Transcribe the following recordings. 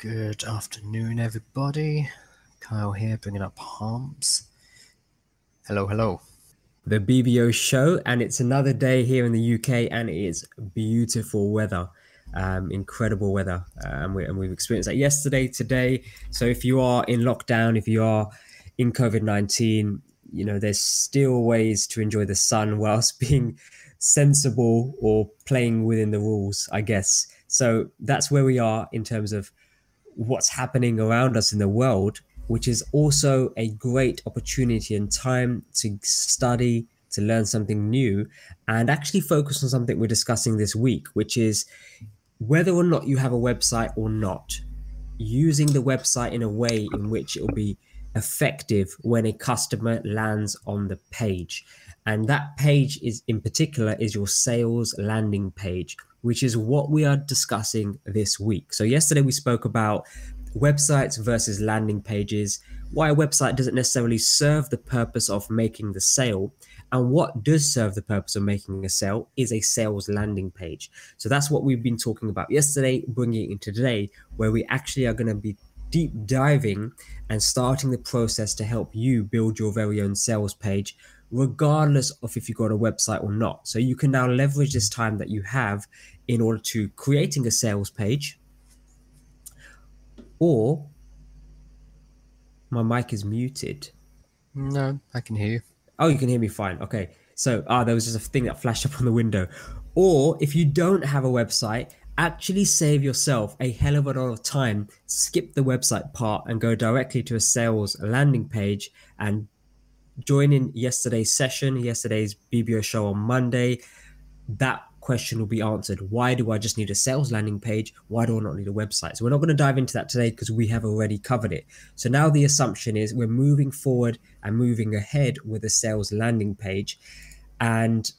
Good afternoon, everybody. Kyle here, bringing up Harms. Hello, hello. The BBO show, and it's another day here in the UK, and it is beautiful weather, um, incredible weather, um, we, and we've experienced that yesterday, today. So if you are in lockdown, if you are in COVID nineteen, you know there's still ways to enjoy the sun whilst being sensible or playing within the rules, I guess. So that's where we are in terms of what's happening around us in the world, which is also a great opportunity and time to study, to learn something new, and actually focus on something we're discussing this week, which is whether or not you have a website or not, using the website in a way in which it will be effective when a customer lands on the page. And that page is in particular is your sales landing page, which is what we are discussing this week. So yesterday we spoke about websites versus landing pages, why a website doesn't necessarily serve the purpose of making the sale, and what does serve the purpose of making a sale is a sales landing page. So that's what we've been talking about yesterday, bringing it into today, where we actually are going to be deep diving and starting the process to help you build your very own sales page regardless of if you've got a website or not so you can now leverage this time that you have in order to creating a sales page or my mic is muted No, I can hear you. oh you can hear me fine okay so ah there was just a thing that flashed up on the window or if you don't have a website actually save yourself a hell of a lot of time. Skip the website part and go directly to a sales landing page and join in yesterday's session, yesterday's BBO show on Monday. That question will be answered. Why do I just need a sales landing page? Why do I not need a website? So we're not going to dive into that today because we have already covered it. So now the assumption is we're moving forward and moving ahead with a sales landing page. And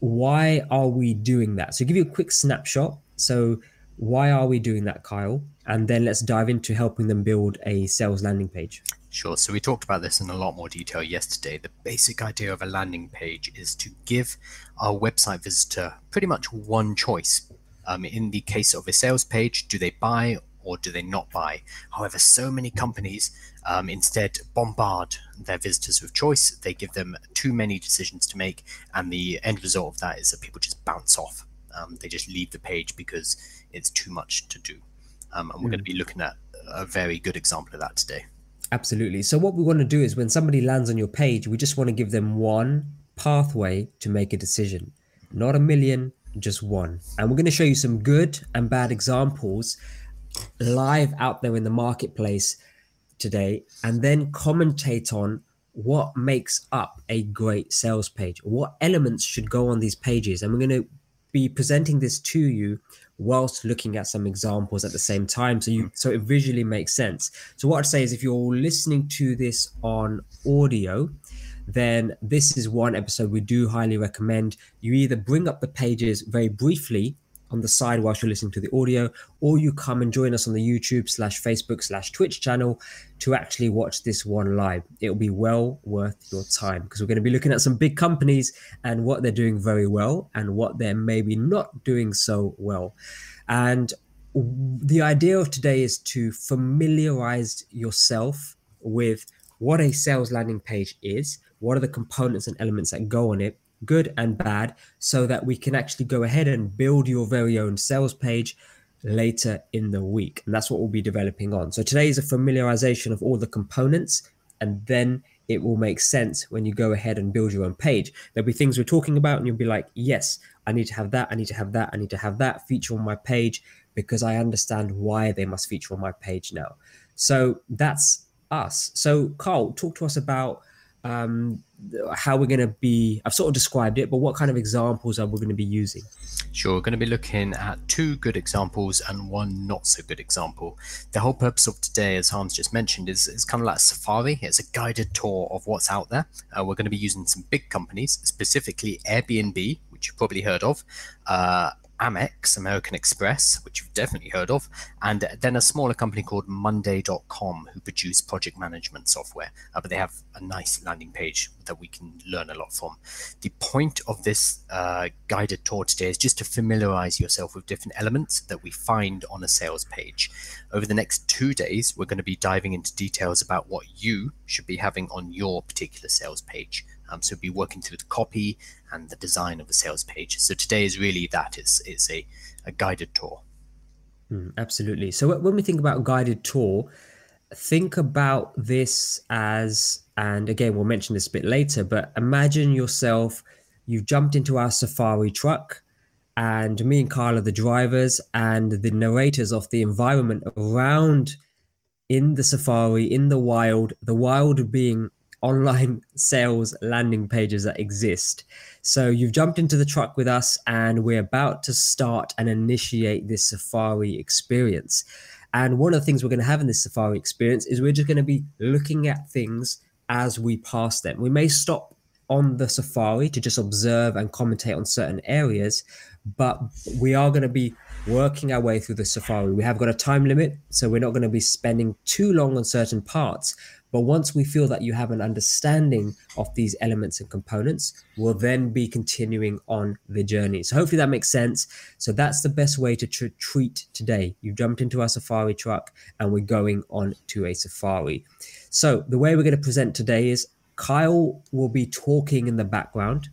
why are we doing that? So give you a quick snapshot so, why are we doing that, Kyle? And then let's dive into helping them build a sales landing page. Sure. So we talked about this in a lot more detail yesterday. The basic idea of a landing page is to give our website visitor pretty much one choice. Um, in the case of a sales page, do they buy or do they not buy? However, so many companies um, instead bombard their visitors with choice. They give them too many decisions to make, and the end result of that is that people just bounce off um, they just leave the page because it's too much to do. Um, and we're mm. going to be looking at a very good example of that today. Absolutely. So, what we want to do is when somebody lands on your page, we just want to give them one pathway to make a decision, not a million, just one. And we're going to show you some good and bad examples live out there in the marketplace today, and then commentate on what makes up a great sales page, what elements should go on these pages. And we're going to be presenting this to you whilst looking at some examples at the same time. So you hmm. so it visually makes sense. So what i'd say is if you're listening to this on audio then this is one episode we do highly recommend. You either bring up the pages very briefly on the side whilst you're listening to the audio, or you come and join us on the YouTube slash Facebook slash Twitch channel to actually watch this one live. It'll be well worth your time because we're going to be looking at some big companies and what they're doing very well and what they're maybe not doing so well. And the idea of today is to familiarize yourself with what a sales landing page is, what are the components and elements that go on it, good and bad, so that we can actually go ahead and build your very own sales page later in the week. And that's what we'll be developing on. So today is a familiarization of all the components, and then it will make sense when you go ahead and build your own page. There'll be things we're talking about, and you'll be like, yes, I need to have that, I need to have that, I need to have that feature on my page because I understand why they must feature on my page now. So that's us. So, Carl, talk to us about um, how we're going to be i've sort of described it but what kind of examples are we going to be using? Sure we're going to be looking at two good examples and one not so good example. The whole purpose of today as hans just mentioned is, is kind of like a safari. It's a guided tour of what's out there. Uh, we're going to be using some big companies specifically airbnb which you've probably heard of uh, Amex, American Express, which you've definitely heard of, and then a smaller company called Monday.com, who produce project management software. Uh, but they have a nice landing page that we can learn a lot from. The point of this uh, guided tour today is just to familiarize yourself with different elements that we find on a sales page. Over the next two days, we're going to be diving into details about what you should be having on your particular sales page. Um, so be working through the copy and the design of the sales page. So today is really that. It's it's a, a guided tour. Mm, absolutely. So when we think about guided tour, think about this as, and again, we'll mention this a bit later, but imagine yourself, you've jumped into our safari truck and me and Carl are the drivers and the narrators of the environment around in the safari, in the wild, the wild being online sales landing pages that exist. So you've jumped into the truck with us, and we're about to start and initiate this Safari experience. And one of the things we're going to have in this Safari experience is we're just going to be looking at things as we pass them. We may stop on the Safari to just observe and commentate on certain areas, but we are going to be working our way through the Safari. We have got a time limit, so we're not going to be spending too long on certain parts. But once we feel that you have an understanding of these elements and components, we'll then be continuing on the journey. So hopefully that makes sense. So that's the best way to tr- treat today. You've jumped into our safari truck and we're going on to a safari. So the way we're going to present today is Kyle will be talking in the background.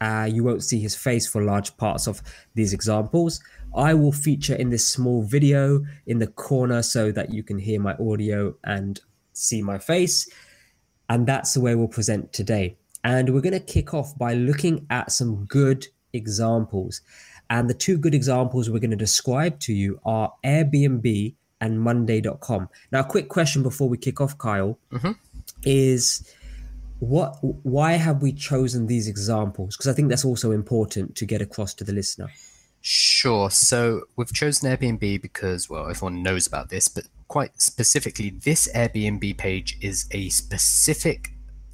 Uh, you won't see his face for large parts of these examples. I will feature in this small video in the corner so that you can hear my audio and see my face. And that's the way we'll present today. And we're going to kick off by looking at some good examples. And the two good examples we're going to describe to you are Airbnb and Monday.com. Now, a quick question before we kick off, Kyle, mm-hmm. is what why have we chosen these examples because i think that's also important to get across to the listener sure so we've chosen airbnb because well everyone knows about this but quite specifically, this Airbnb page is a specific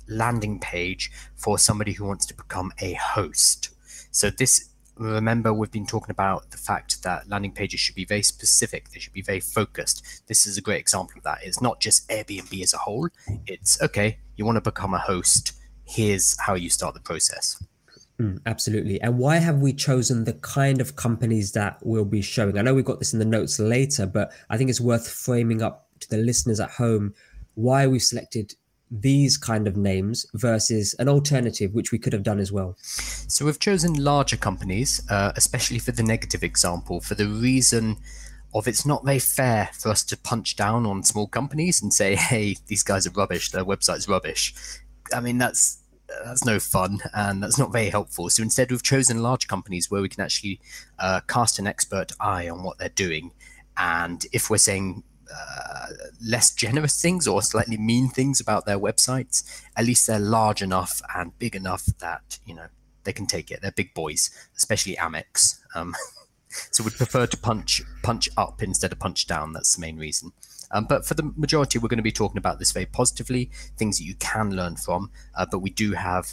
landing page for somebody who wants to become a host. So this remember we've been talking about the fact that landing pages should be very specific. They should be very focused. This is a great example of that. It's not just airbnb as a whole. It's okay you want to become a host. Here's how you start the process Mm, absolutely. And why have we chosen the kind of companies that we'll be showing? I know we've got this in the notes later, but I think it's worth framing up to the listeners at home why we've selected these kind of names versus an alternative, which we could have done as well. So we've chosen larger companies, uh, especially for the negative example, for the reason of it's not very fair for us to punch down on small companies and say, hey, these guys are rubbish, their website's rubbish. I mean, that's that's no fun and that's not very helpful. So instead, we've chosen large companies where we can actually uh, cast an expert eye on what they're doing. And if we're saying uh, less generous things or slightly mean things about their websites, at least they're large enough and big enough that you know they can take it. They're big boys, especially Amex. Um, so we'd prefer to punch punch up instead of punch down. That's the main reason. Um, but for the majority, we're going to be talking about this very positively, things that you can learn from. Uh, but we do have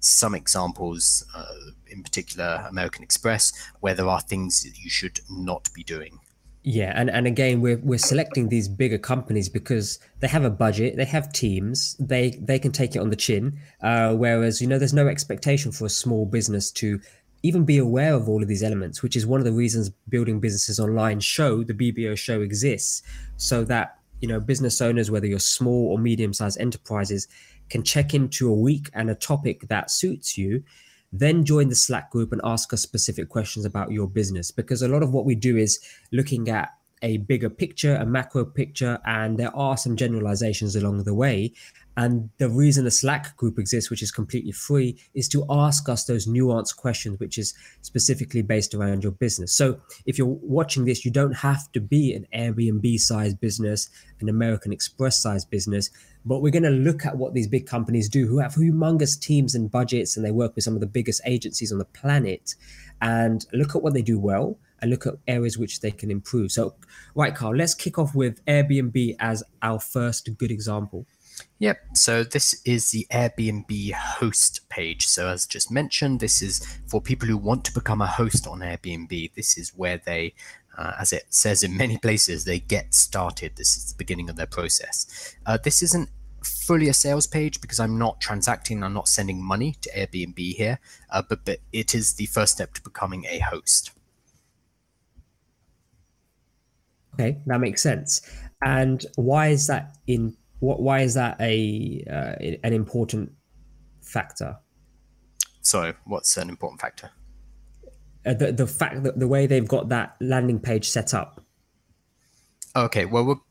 some examples, uh, in particular American Express, where there are things that you should not be doing. Yeah, and, and again, we're we're selecting these bigger companies because they have a budget, they have teams, they they can take it on the chin. Uh, whereas you know, there's no expectation for a small business to even be aware of all of these elements, which is one of the reasons building businesses online show the BBO show exists, so that you know business owners, whether you're small or medium-sized enterprises, can check into a week and a topic that suits you. Then join the Slack group and ask us specific questions about your business because a lot of what we do is looking at a bigger picture, a macro picture, and there are some generalizations along the way. And the reason the Slack group exists, which is completely free, is to ask us those nuanced questions, which is specifically based around your business. So if you're watching this, you don't have to be an Airbnb sized business, an American Express sized business, but we're going to look at what these big companies do who have humongous teams and budgets, and they work with some of the biggest agencies on the planet, and look at what they do well and look at areas which they can improve. So, right, Carl, let's kick off with Airbnb as our first good example. Yep. So this is the Airbnb host page. So as just mentioned, this is for people who want to become a host on Airbnb. This is where they, uh, as it says in many places, they get started. This is the beginning of their process. Uh, this isn't fully a sales page because I'm not transacting. I'm not sending money to Airbnb here, uh, but but it is the first step to becoming a host. Okay, that makes sense. And why is that in what why is that a uh, an important factor? So, what's an important factor? Uh, the the fact that the way they've got that landing page set up. Okay, well we'll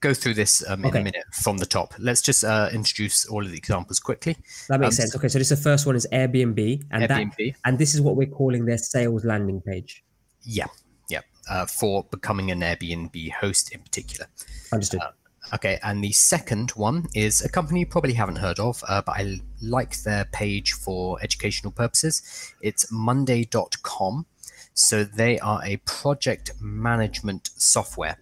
go through this um, in okay. a minute from the top. Let's just uh, introduce all of the examples quickly. That makes um, sense. Okay, so this the first one is Airbnb, and Airbnb. that and this is what we're calling their sales landing page. Yeah, yeah, uh, for becoming an Airbnb host in particular. Understood. Uh, Okay, and the second one is a company you probably haven't heard of, uh, but I like their page for educational purposes. It's Monday.com. So they are a project management software.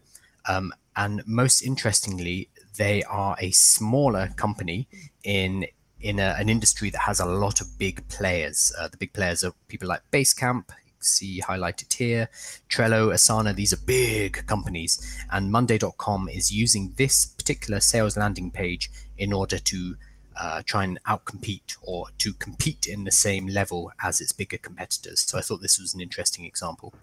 Um, and most interestingly, they are a smaller company in in a, an industry that has a lot of big players. Uh, the big players are people like Basecamp, see highlighted here. Trello, Asana, these are big companies. And Monday.com is using this particular sales landing page in order to uh, try and outcompete or to compete in the same level as its bigger competitors. So I thought this was an interesting example.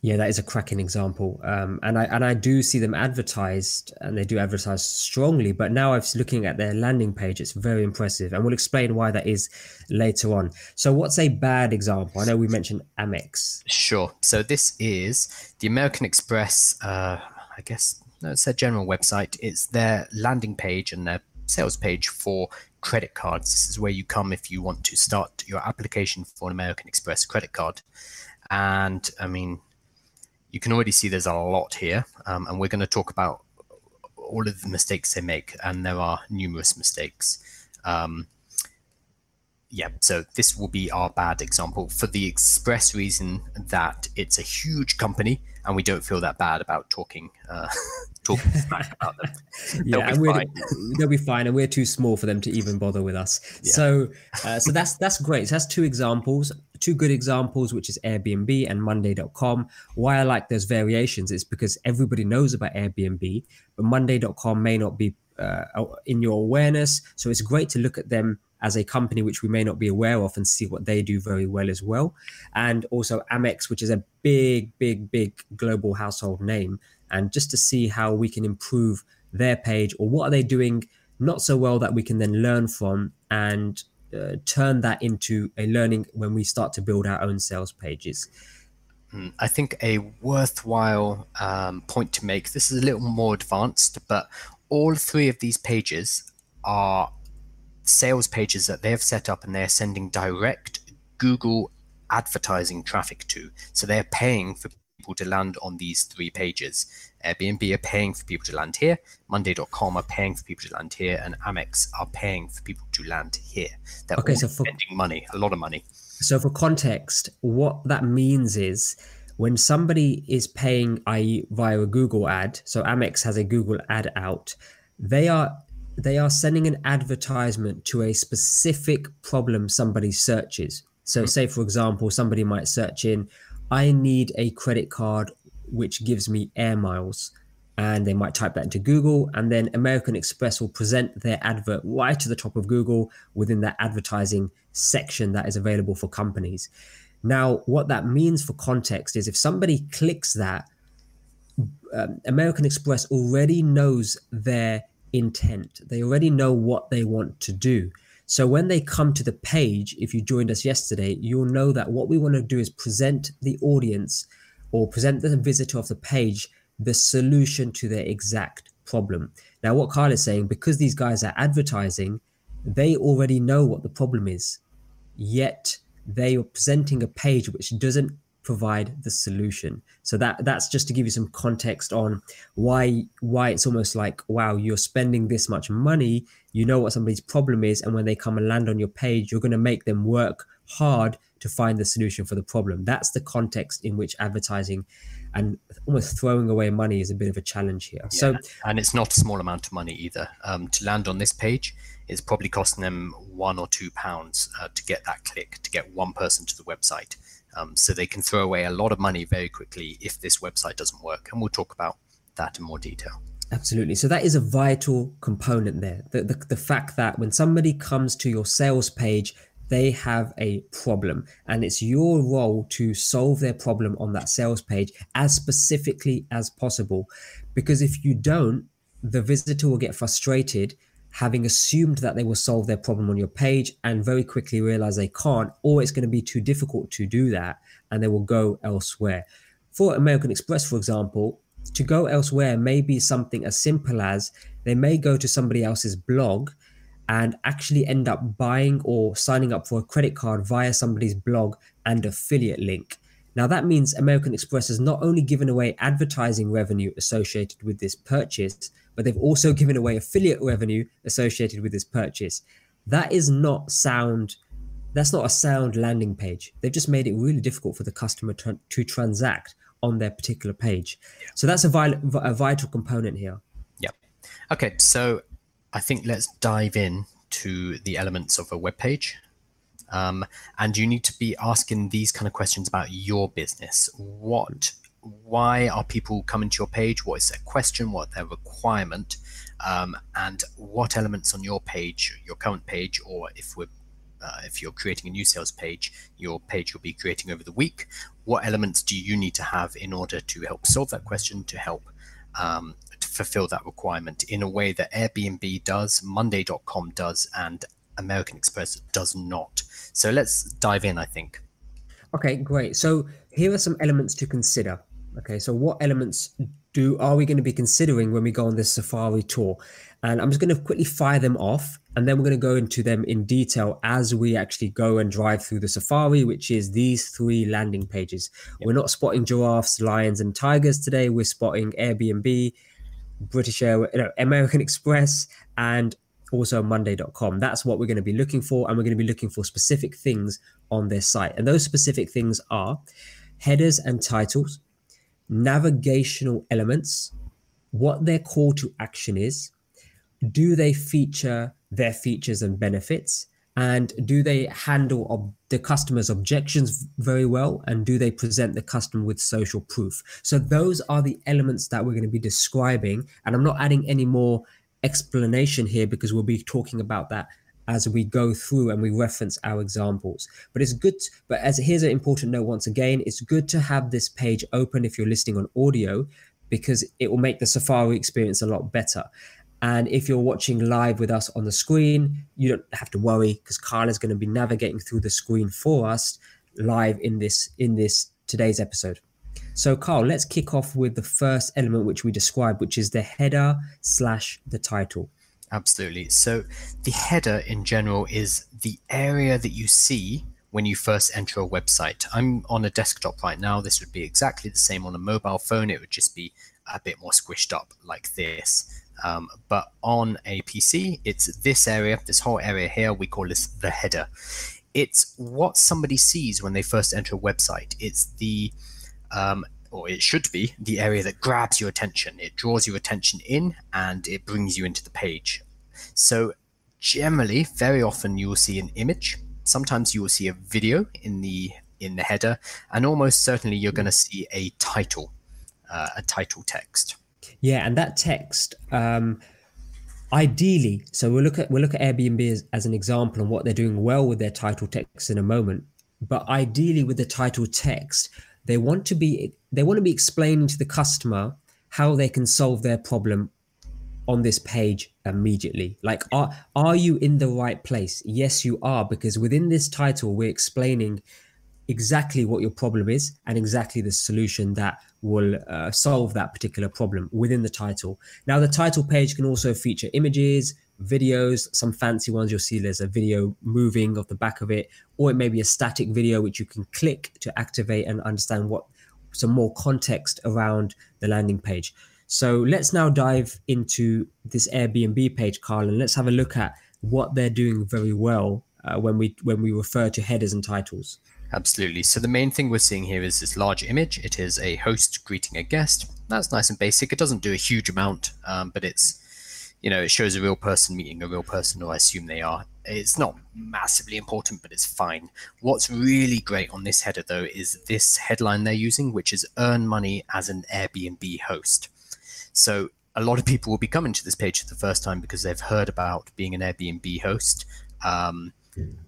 Yeah, that is a cracking example, um, and I and I do see them advertised, and they do advertise strongly. But now I'm looking at their landing page; it's very impressive, and we'll explain why that is later on. So, what's a bad example? I know we mentioned Amex. Sure. So this is the American Express. Uh, I guess no, it's their general website. It's their landing page and their sales page for credit cards. This is where you come if you want to start your application for an American Express credit card. And I mean, you can already see there's a lot here, um, and we're going to talk about all of the mistakes they make, and there are numerous mistakes. Um, yeah, so this will be our bad example for the express reason that it's a huge company and we don't feel that bad about talking uh, talking about them. They'll yeah, be fine. they'll be fine, and we're too small for them to even bother with us. Yeah. So, uh, so that's that's great. So that's two examples, two good examples, which is Airbnb and Monday.com. Why I like those variations is because everybody knows about Airbnb, but Monday.com may not be uh, in your awareness. So it's great to look at them as a company which we may not be aware of and see what they do very well as well. And also Amex, which is a big, big, big global household name. And just to see how we can improve their page or what are they doing not so well that we can then learn from and uh, turn that into a learning when we start to build our own sales pages. Hmm, I think a worthwhile um, point to make. This is a little more advanced, but all three of these pages are sales pages that they have set up and they're sending direct Google advertising traffic to. So they're paying for people to land on these three pages. Airbnb are paying for people to land here, Monday.com are paying for people to land here, and Amex are paying for people to land here. They're okay, so for, spending money, a lot of money. So for context, what that means is when somebody is paying, i.e., via a Google ad, so Amex has a Google ad out, they are they are sending an advertisement to a specific problem somebody searches. So, mm-hmm. say for example, somebody might search in, I need a credit card which gives me air miles. And they might type that into Google, and then American Express will present their advert right to the top of Google within that advertising section that is available for companies. Now, what that means for context is if somebody clicks that, um, American Express already knows their intent. They already know what they want to do. So when they come to the page, if you joined us yesterday, you'll know that what we want to do is present the audience or present the visitor of the page the solution to their exact problem. Now, what Carl is saying, because these guys are advertising, they already know what the problem is, yet they are presenting a page which doesn't provide the solution. So that that's just to give you some context on why why it's almost like wow you're spending this much money, you know what somebody's problem is, and when they come and land on your page, you're going to make them work hard to find the solution for the problem. That's the context in which advertising and almost throwing away money is a bit of a challenge here. Yeah. So, and it's not a small amount of money either. Um, to land on this page, it's probably costing them one or two pounds uh, to get that click, to get one person to the website. Um, so they can throw away a lot of money very quickly if this website doesn't work. And we'll talk about that in more detail. Absolutely. So that is a vital component there. The, the, the fact that when somebody comes to your sales page, they have a problem and it's your role to solve their problem on that sales page as specifically as possible because if you don't the visitor will get frustrated having assumed that they will solve their problem on your page and very quickly realize they can't, or it's going to be too difficult to do that and they will go elsewhere. For American Express, for example, to go elsewhere may be something as simple as they may go to somebody else's blog and actually end up buying or signing up for a credit card via somebody's blog and affiliate link. Now, that means American Express has not only given away advertising revenue associated with this purchase, but they've also given away affiliate revenue associated with this purchase. That is not sound. That's not a sound landing page. They've just made it really difficult for the customer to, to transact on their particular page. So that's a, a vital component here. Yeah. Okay. So I think let's dive in to the elements of a web page. Um, and you need to be asking these kind of questions about your business. What why are people coming to your page? What is their question? What their requirement? Um, and what elements on your page, your current page, or if we're uh, if you're creating a new sales page, your page you'll be creating over the week. What elements do you need to have in order to help solve that question, to help um, fulfill that requirement in a way that Airbnb does, Monday.com does, and American Express does not? So let's dive in, I think. Okay, great. So here are some elements to consider. Okay, so what elements do are we going to be considering when we go on this safari tour? And I'm just going to quickly fire them off, and then we're going to go into them in detail as we actually go and drive through the safari, which is these three landing pages. Yep. We're not spotting giraffes, lions, and tigers today. We're spotting Airbnb, British Air, you know, American Express, and also Monday.com. That's what we're going to be looking for, and we're going to be looking for specific things on their site. And those specific things are headers and titles navigational elements, what their call to action is, do they feature their features and benefits, and do they handle ob- the customer's objections very well, and do they present the customer with social proof? So those are the elements that we're going to be describing, and I'm not adding any more explanation here because we'll be talking about that as we go through and we reference our examples. But it's good, but as here's an important note once again, it's good to have this page open if you're listening on audio because it will make the Safari experience a lot better. And if you're watching live with us on the screen, you don't have to worry because Carl is going to be navigating through the screen for us live in this in this today's episode. So, Carl, let's kick off with the first element which we described, which is the header slash the title. Absolutely. So the header in general is the area that you see when you first enter a website. I'm on a desktop right now. This would be exactly the same on a mobile phone. It would just be a bit more squished up like this. Um, but on a PC, it's this area, this whole area here, we call this the header. It's what somebody sees when they first enter a website. It's the um, or it should be, the area that grabs your attention. It draws your attention in and it brings you into the page. So, generally, very often you will see an image. Sometimes you will see a video in the in the header, and almost certainly you're going to see a title, uh, a title text. Yeah, and that text. Um, ideally so we'll look at we'll look at airbnb as, as, an example and what they're doing well with their title text in a moment but ideally with the title text they want to be they want to be explaining to the customer how they can solve their problem on this page immediately like are are you in the right place yes you are because within this title we're explaining exactly what your problem is and exactly the solution that will uh, solve that particular problem within the title now the title page can also feature images videos, some fancy ones you'll see there's a video moving off the back of it, or it may be a static video which you can click to activate and understand what some more context around the landing page. So let's now dive into this Airbnb page, Carl, and let's have a look at what they're doing very well uh, when we when we refer to headers and titles. Absolutely. So the main thing we're seeing here is this large image. It is a host greeting a guest. That's nice and basic. It doesn't do a huge amount, um, but it's, you know, it shows a real person meeting a real person, or I assume they are. It's not massively important, but it's fine. What's really great on this header, though, is this headline they're using, which is earn money as an Airbnb host. So a lot of people will be coming to this page for the first time because they've heard about being an Airbnb host. Um,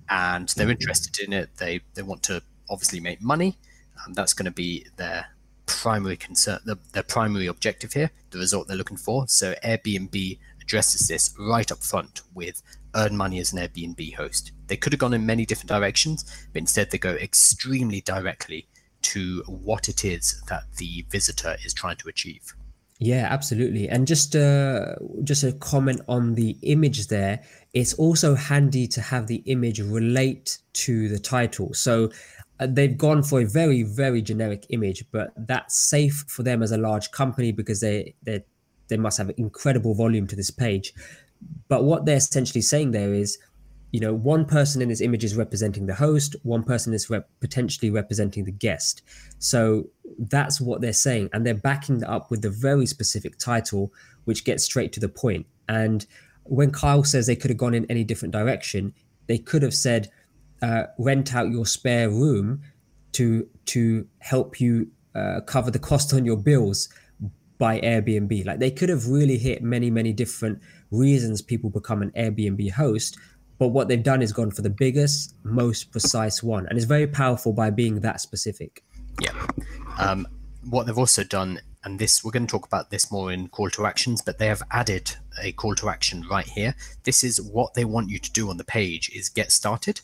and they're interested in it. They they want to obviously make money. Um, that's going to be their primary concern, the, their primary objective here, the result they're looking for. So Airbnb addresses this right up front with earn money as an Airbnb host. They could have gone in many different directions, but instead they go extremely directly to what it is that the visitor is trying to achieve. Yeah, absolutely. And just uh, just a comment on the image there. It's also handy to have the image relate to the title. So uh, they've gone for a very very generic image, but that's safe for them as a large company because they they they must have incredible volume to this page. But what they're essentially saying there is you know, one person in this image is representing the host, one person is rep- potentially representing the guest. So that's what they're saying. And they're backing that up with a very specific title, which gets straight to the point. And when Kyle says they could have gone in any different direction, they could have said, uh, rent out your spare room to to help you uh, cover the cost on your bills by Airbnb. Like they could have really hit many, many different reasons people become an Airbnb host but what they've done is gone for the biggest, most precise one, and it's very powerful by being that specific. Yeah. Um, what they've also done, and this we're going to talk about this more in call to actions, but they have added a call to action right here. This is what they want you to do on the page: is get started,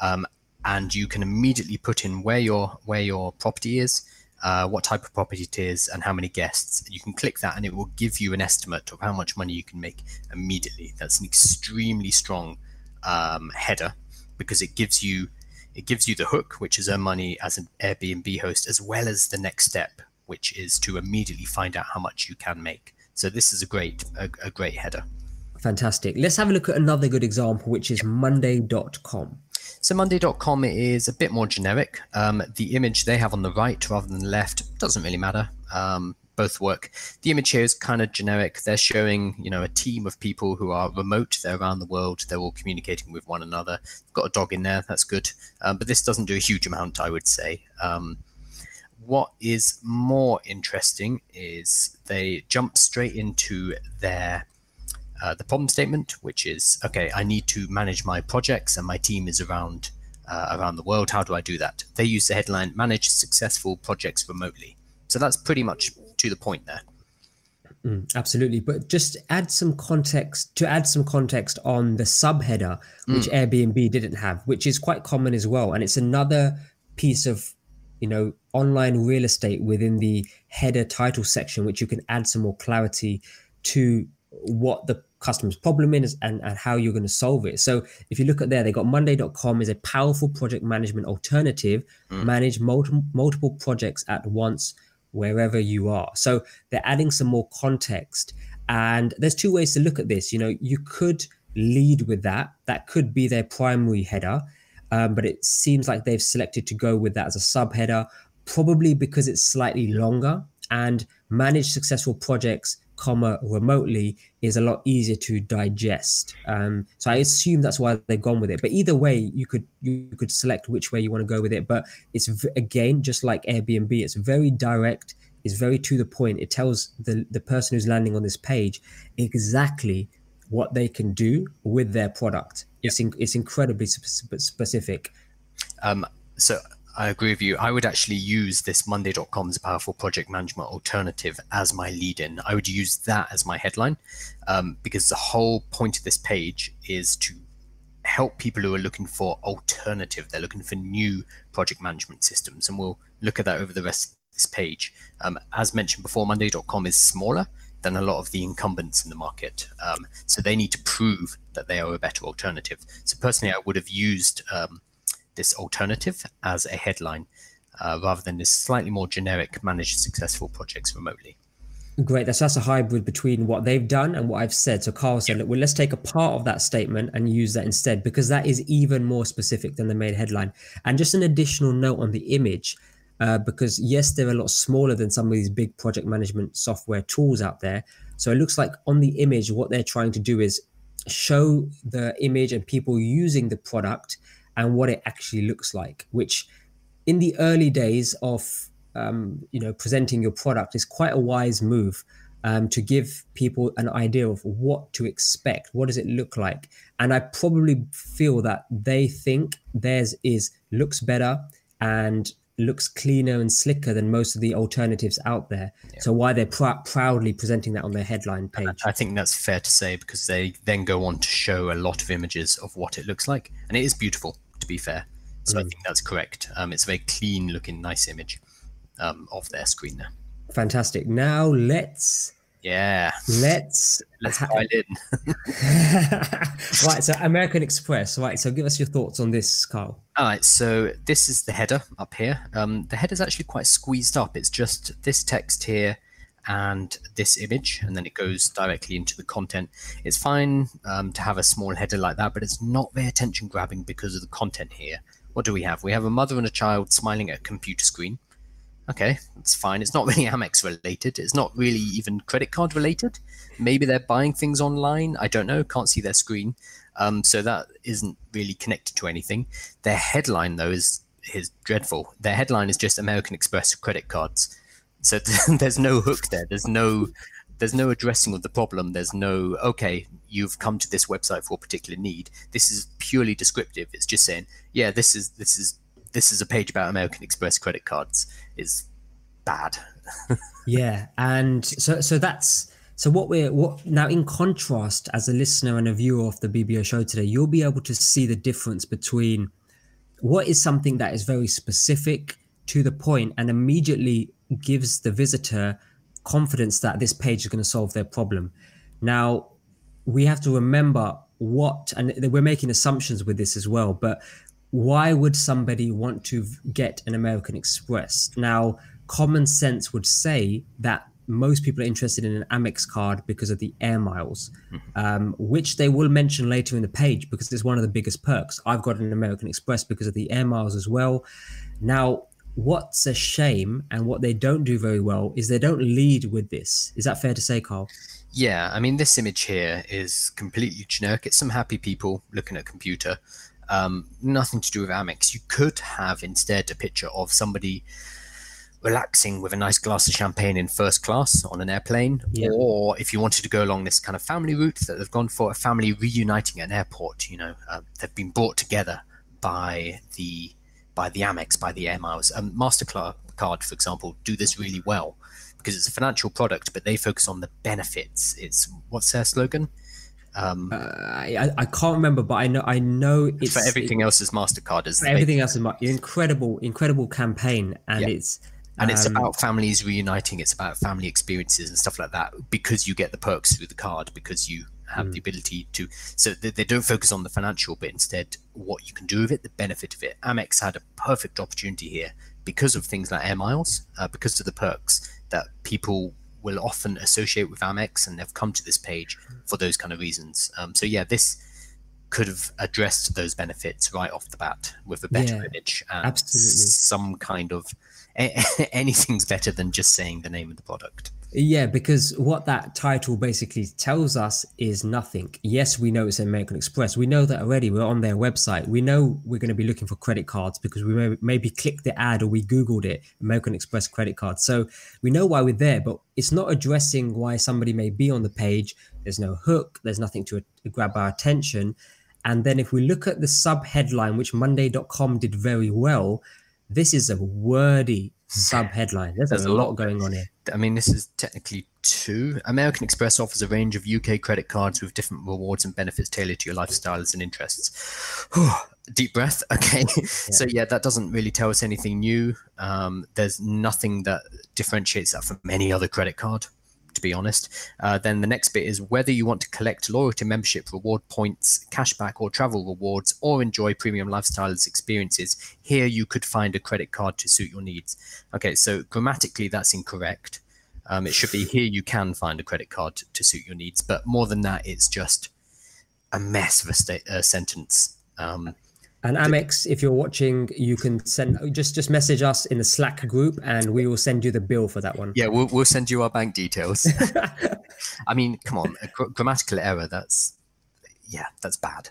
um, and you can immediately put in where your where your property is. Uh, what type of property it is and how many guests. You can click that and it will give you an estimate of how much money you can make immediately. That's an extremely strong um, header because it gives you it gives you the hook, which is earn money as an Airbnb host, as well as the next step, which is to immediately find out how much you can make. So this is a great a, a great header. Fantastic. Let's have a look at another good example, which is Monday.com. So Monday.com is a bit more generic. Um, the image they have on the right rather than the left doesn't really matter. Um, both work. The image here is kind of generic. They're showing, you know, a team of people who are remote. They're around the world. They're all communicating with one another. Got a dog in there. That's good. Um, but this doesn't do a huge amount, I would say. Um, what is more interesting is they jump straight into their uh, the problem statement, which is okay. I need to manage my projects, and my team is around uh, around the world. How do I do that? They use the headline "Manage successful projects remotely." So that's pretty much to the point there. Mm, absolutely, but just add some context to add some context on the subheader, which mm. Airbnb didn't have, which is quite common as well, and it's another piece of you know online real estate within the header title section, which you can add some more clarity to what the customer's problem is and, and how you're going to solve it. So if you look at there, they got monday.com is a powerful project management alternative, mm. manage multiple multiple projects at once wherever you are. So they're adding some more context. And there's two ways to look at this. You know, you could lead with that. That could be their primary header. Um, but it seems like they've selected to go with that as a subheader, probably because it's slightly longer and manage successful projects comma remotely is a lot easier to digest. Um, so I assume that's why they've gone with it. But either way, you could you could select which way you want to go with it. But it's again just like Airbnb. It's very direct. It's very to the point. It tells the the person who's landing on this page exactly what they can do with their product. Yep. It's in, it's incredibly sp- specific. Um, so I agree with you. I would actually use this Monday.com as a powerful project management alternative as my lead in. I would use that as my headline um, because the whole point of this page is to help people who are looking for alternative. They're looking for new project management systems. And we'll look at that over the rest of this page. Um, as mentioned before, Monday.com is smaller than a lot of the incumbents in the market. Um, so they need to prove that they are a better alternative. So personally, I would have used um, this alternative as a headline uh, rather than this slightly more generic managed successful projects remotely. Great. That's that's a hybrid between what they've done and what I've said. So Carl said, look, well, let's take a part of that statement and use that instead because that is even more specific than the main headline. And just an additional note on the image, uh, because yes, they're a lot smaller than some of these big project management software tools out there. So it looks like on the image, what they're trying to do is show the image and people using the product and what it actually looks like, which in the early days of um, you know presenting your product is quite a wise move um, to give people an idea of what to expect what does it look like and i probably feel that they think theirs is looks better and looks cleaner and slicker than most of the alternatives out there yeah. so why they're pr- proudly presenting that on their headline page i think that's fair to say because they then go on to show a lot of images of what it looks like and it is beautiful to be fair so mm. i think that's correct um, it's a very clean looking nice image um, of their screen there. Fantastic. Now let's yeah let's let's ha- in. right. So American Express. Right. So give us your thoughts on this, Carl. All right. So this is the header up here. Um, the header is actually quite squeezed up. It's just this text here and this image, and then it goes directly into the content. It's fine um, to have a small header like that, but it's not very attention grabbing because of the content here. What do we have? We have a mother and a child smiling at a computer screen okay, that's fine. It's not really Amex related. It's not really even credit card related. Maybe they're buying things online. I don't know. Can't see their screen. Um, so that isn't really connected to anything. Their headline though is is dreadful. Their headline is just American Express credit cards. So there's no hook there. There's no there's no addressing of the problem. There's no okay, you've come to this website for a particular need. This is purely descriptive. It's just saying, yeah, this is this is this is a page about American Express credit cards is bad. yeah, and so so that's so what we're what now in contrast as a listener and a viewer of the BBO show today, you'll be able to see the difference between what is something that is very specific to the point and immediately gives the visitor confidence that this page is going to solve their problem. Now, we have to remember what, and we're making assumptions with this as well, but why would somebody want to get an American Express? Now, common sense would say that most people are interested in an Amex card because of the air miles, mm-hmm. um, which they will mention later in the page because it's one of the biggest perks. I've got an American Express because of the air miles as well. Now, what's a shame and what they don't do very well is they don't lead with this. Is that fair to say, Carl? Yeah, I mean, this image here is completely generic. It's some happy people looking at a computer um, nothing to do with Amex. You could have instead a picture of somebody relaxing with a nice glass of champagne in first class on an airplane, yeah. or if you wanted to go along this kind of family route that they've gone for, a family reuniting at an airport. You know, uh, they've been brought together by the by the Amex, by the air miles. Um, Mastercard, for example, do this really well because it's a financial product, but they focus on the benefits. It's what's their slogan? Um, uh, I, I can't remember, but I know I know it's for everything it, else is Mastercard. Is everything else is incredible, incredible campaign, and yeah. it's and um, it's about families reuniting. It's about family experiences and stuff like that because you get the perks through the card because you have mm. the ability to. So they, they don't focus on the financial, but instead what you can do with it, the benefit of it. Amex had a perfect opportunity here because of things like air miles, uh, because of the perks that people will often associate with Amex, and they've come to this page for those kind of reasons. Um, so yeah, this could have addressed those benefits right off the bat with a better yeah, image and absolutely. some kind of anything's better than just saying the name of the product. Yeah, because what that title basically tells us is nothing. Yes, we know it's American Express. We know that already. We're on their website. We know we're going to be looking for credit cards because we may, maybe clicked the ad or we Googled it, American Express credit card. So we know why we're there, but it's not addressing why somebody may be on the page. There's no hook, there's nothing to, grab our attention. And then if we look at the sub headline, which Monday.com did very well, this is a wordy sub headline. There's, There's a lot going on here. I mean, this is technically two. American Express offers a range of UK credit cards with different rewards and benefits tailored to your lifestyles and interests. Deep breath. Okay. Yeah. So, yeah, that doesn't really tell us anything new. Um, there's nothing that differentiates that from any other credit card to be honest. Uh, then the next bit is whether you want to collect loyalty membership reward points, cashback, or travel rewards, or enjoy premium lifestyles experiences. Here you could find a credit card to suit your needs. Okay, so grammatically that's incorrect. Um, it should be here you can find a credit card to, to suit your needs, but more than that, it's just a mess of a sta- uh, sentence. Um, and Amex, if you're watching, you can send just just message us in the Slack group, and we will send you the bill for that one. yeah, we'll, we'll send you our bank details. I mean, come on, grammatical error. That's yeah, that's bad,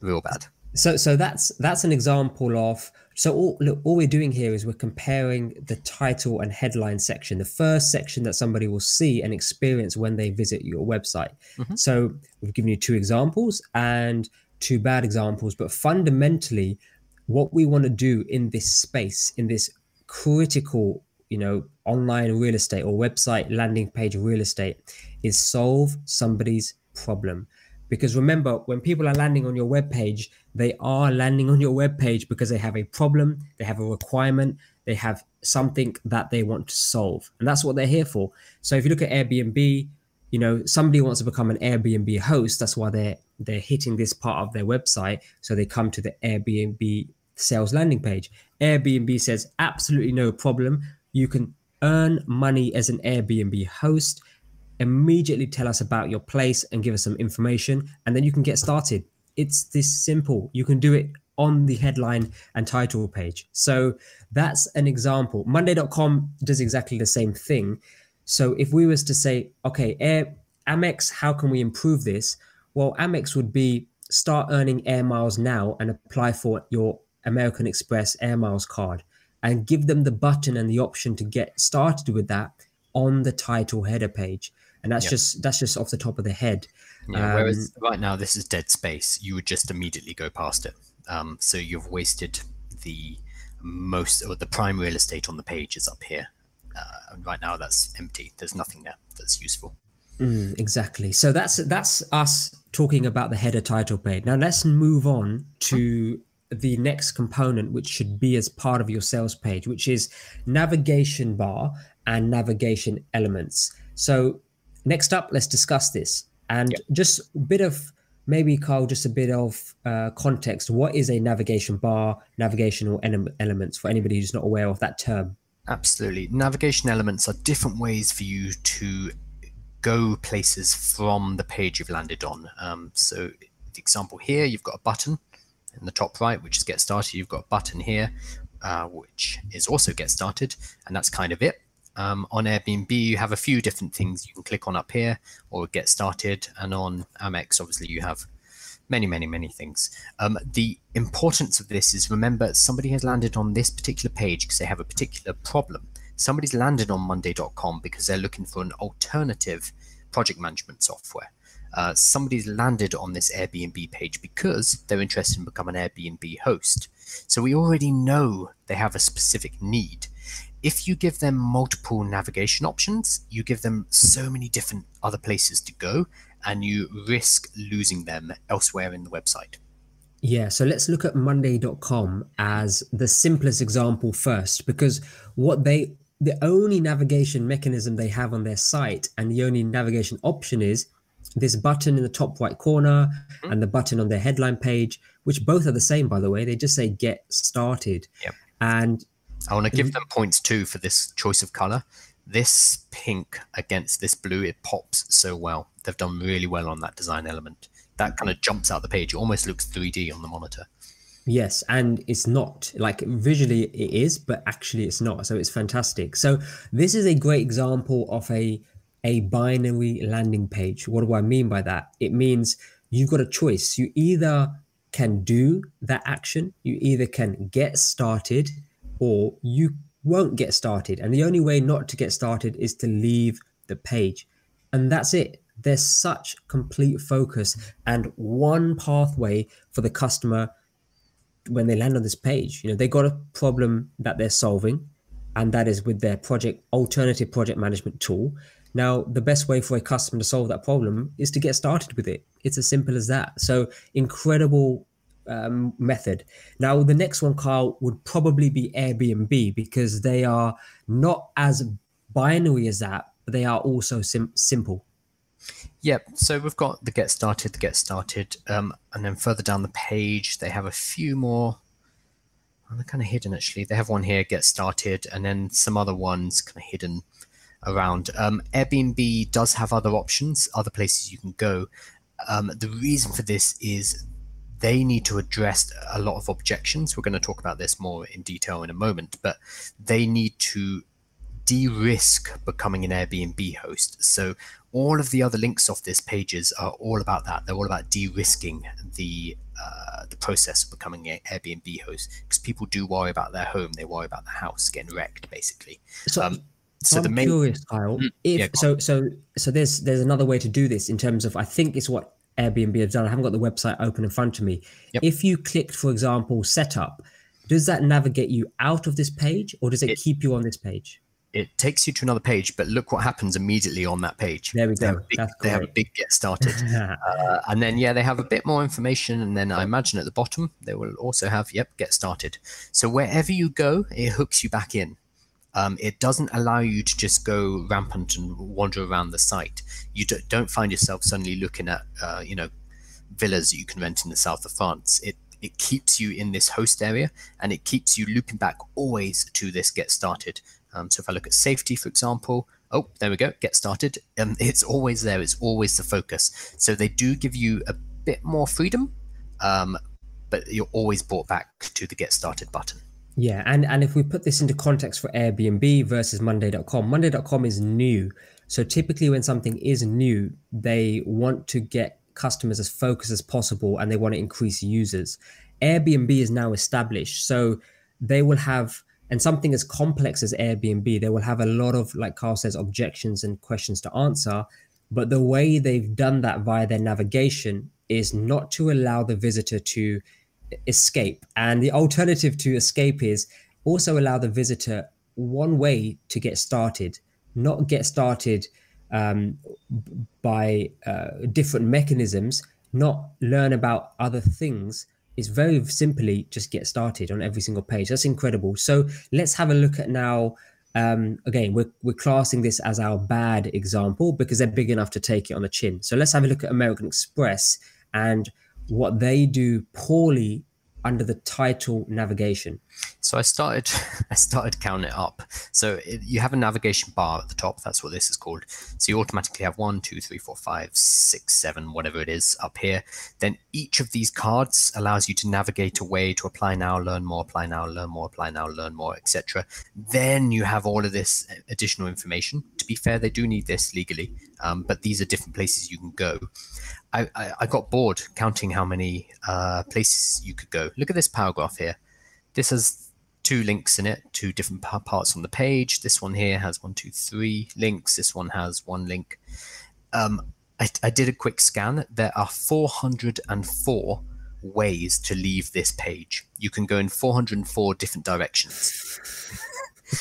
real bad. So so that's that's an example of so all, look, all we're doing here is we're comparing the title and headline section, the first section that somebody will see and experience when they visit your website. Mhm. So we've given you two examples and two bad examples, but fundamentally, what we want to do in this space, in this critical, you know, online real estate or website landing page real estate, is solve somebody's problem. Because remember, when people are landing on your web page, they are landing on your web page because they have a problem, they have a requirement, they have something that they want to solve. And that's what they're here for. So if you look at Airbnb, you know, somebody wants to become an Airbnb host, that's why they're they're hitting this part of their website. So they come to the Airbnb sales landing page. Airbnb says absolutely no problem. You can earn money as an Airbnb host immediately tell us about your place and give us some information and then you can get started it's this simple you can do it on the headline and title page so that's an example monday.com does exactly the same thing so if we was to say okay air amex how can we improve this well amex would be start earning air miles now and apply for your american express air miles card and give them the button and the option to get started with that on the title header page and that's Yep. just that's just off the top of the head Yeah, whereas Um, right now this is dead space, you would just immediately go past it. Um, so you've wasted the most or the prime real estate on the page is up here. Uh, right now that's empty. There's nothing there that's useful. Mm, exactly so that's that's us talking about the header title page now let's move on to the next component which should be as part of your sales page which is navigation bar and navigation elements so next up let's discuss this and Yep. just a bit of maybe carl just a bit of uh, context what is a navigation bar navigational ele- elements for anybody who's not aware of that term Absolutely. Navigation elements are different ways for you to go places from the page you've landed on. Um, so, the example here, you've got a button in the top right, which is Get Started. You've got a button here, uh, which is also Get Started, and that's kind of it. Um, on Airbnb, you have a few different things you can click on up here or Get Started, and on Amex, obviously, you have many, many, many things. Um, the importance of this is remember somebody has landed on this particular page because they have a particular problem. Somebody's landed on Monday.com because they're looking for an alternative project management software. Uh, somebody's landed on this Airbnb page because they're interested in becoming an Airbnb host. So we already know they have a specific need. If you give them multiple navigation options, you give them so many different other places to go, and you risk losing them elsewhere in the website. Yeah, so let's look at Monday.com as the simplest example first, because what they, the only navigation mechanism they have on their site and the only navigation option is this button in the top right corner Mhm. and the button on their headline page, which both are the same, by the way. They just say get started. Yep. And I want to give them points too for this choice of color. This pink against this blue, it pops so well. They've done really well on that design element. That kind of jumps out the page. It almost looks 3D on the monitor. Yes, and it's not like visually it is, but actually it's not. So it's fantastic. So this is a great example of a a binary landing page. What do I mean by that? It means you've got a choice. You either can do that action, you either can get started, or you won't get started. And the only way not to get started is to leave the page. And that's it. There's such complete focus and one pathway for the customer when they land on this page. You know, they got a problem that they're solving, and that is with their project alternative project management tool. Now, the best way for a customer to solve that problem is to get started with it. It's as simple as that. So, incredible um, method. Now, the next one, Carl, would probably be Airbnb because they are not as binary as that, but they are also sim- simple. Yep. So we've got the get started, the get started, um, and then further down the page they have a few more. They're kind of hidden actually. They have one here, get started, and then some other ones kind of hidden. around. Um, Airbnb does have other options, other places you can go. Um, the reason for this is they need to address a lot of objections. We're going to talk about this more in detail in a moment, but they need to de risk becoming an Airbnb host. So, all of the other links off this pages are all about that. They're all about de risking the uh, the process of becoming an Airbnb host because people do worry about their home, they worry about the house getting wrecked, basically. So, um, so, I'm main... curious, Kyle. Mm, if yeah, so, so, so there's there's another way to do this in terms of I think it's what Airbnb have done. I haven't got the website open in front of me. Yep. If you clicked, for example, setup, does that navigate you out of this page or does it, it keep you on this page? It takes you to another page, but look what happens immediately on that page. There we go. They have a big, they have a big get started. uh, and then, yeah, they have a bit more information. And then I imagine at the bottom, they will also have, yep, get started. So wherever you go, it hooks you back in. Um, it doesn't allow you to just go rampant and wander around the site. You don't find yourself suddenly looking at, uh, you know, villas that you can rent in the south of France. It it keeps you in this host area and it keeps you looping back always to this get started. Um, so if I look at safety, for example, oh, there we go, get started. Um, it's always there. It's always the focus. So they do give you a bit more freedom, um, but you're always brought back to the get started button. Yeah, and and if we put this into context for Airbnb versus Monday.com, Monday.com is new. So typically when something is new, they want to get customers as focused as possible and they want to increase users. Airbnb is now established. So they will have and something as complex as Airbnb, they will have a lot of, like Carl says, objections and questions to answer. But the way they've done that via their navigation is not to allow the visitor to escape. And the alternative to escape is also allow the visitor one way to get started, not get started um, by uh, different mechanisms, not learn about other things. Is very simply just get started on every single page. That's incredible. So let's have a look at now. Um, again, we're, we're classing this as our bad example because they're big enough to take it on the chin. So let's have a look at American Express and what they do poorly under the title navigation? So I started, I started counting it up. So it, you have a navigation bar at the top. That's what this is called. So you automatically have one, two, three, four, five, six, seven, whatever it is up here. Then each of these cards allows you to navigate away to apply now, learn more, apply now, learn more, apply now, learn more, etc. Then you have all of this additional information. To be fair, they do need this legally, um, but these are different places you can go. I, I, I got bored counting how many uh, places you could go. Look at this paragraph here. This has two links in it, two different parts on the page. This one here has one, two, three links. This one has one link. Um, I, I did a quick scan. There are 404 ways to leave this page. You can go in 404 different directions.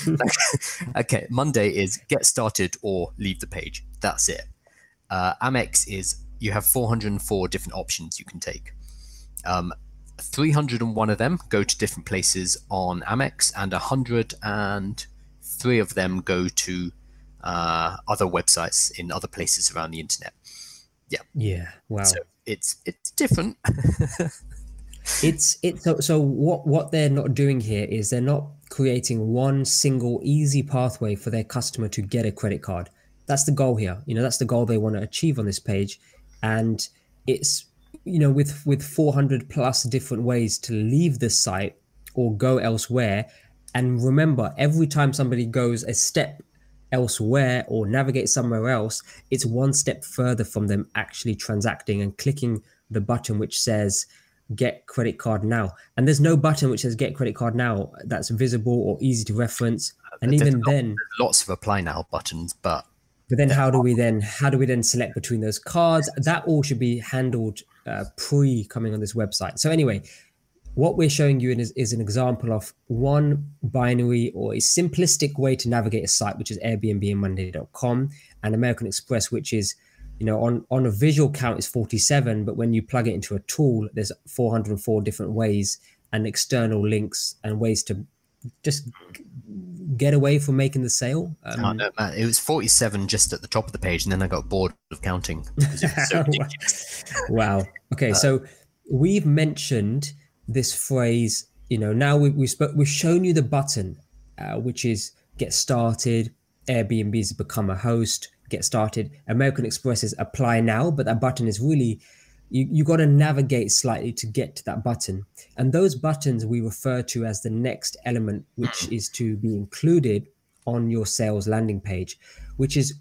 okay, Monday is get started or leave the page. That's it. Uh, Amex is you have 404 different options you can take. Um, 301 of them go to different places on Amex, and 103 of them go to uh, other websites in other places around the internet. Yeah. Yeah. Wow. So it's it's different. it's it's so, so what what they're not doing here is they're not creating one single easy pathway for their customer to get a credit card. That's the goal here. You know, that's the goal they want to achieve on this page and it's you know with with 400 plus different ways to leave the site or go elsewhere. And remember every time somebody goes a step elsewhere or navigate somewhere else it's one step further from them actually transacting and clicking the button which says get credit card now. And there's no button which says get credit card now. That's visible or easy to reference. Uh, and there's even then lots of apply now buttons but but then, how do we then how do we then select between those cards? That all should be handled uh, pre coming on this website. So anyway, what we're showing you is, is an example of one binary or a simplistic way to navigate a site, which is Airbnb and Monday.com, and American Express, which is you know on on a visual count is 47 but when you plug it into a tool there's 404 different ways and external links and ways to just get away from making the sale? Um, oh, no, man. It was 47 just at the top of the page, and then I got bored of counting. So wow. Okay, uh, so we've mentioned this phrase. You know, now we, we spoke, we've shown you the button, uh, which is get started. Airbnb's become a host, get started. American Express is apply now, but that button is really you, you got to navigate slightly to get to that button. And those buttons we refer to as the next element, which is to be included on your sales landing page, which is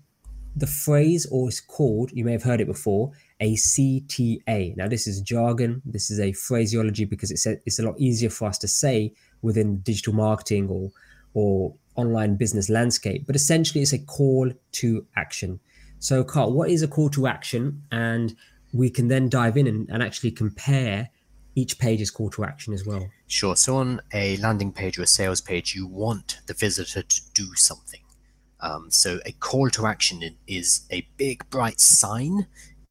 the phrase or is called, you may have heard it before, a CTA. Now, this is jargon, this is a phraseology because it's a, it's a lot easier for us to say within digital marketing or, or online business landscape, but essentially it's a call to action. So, Carl, what is a call to action? And we can then dive in and, and actually compare each page's call to action as well. Sure. So on a landing page or a sales page, you want the visitor to do something. Um, so a call to action is a big bright sign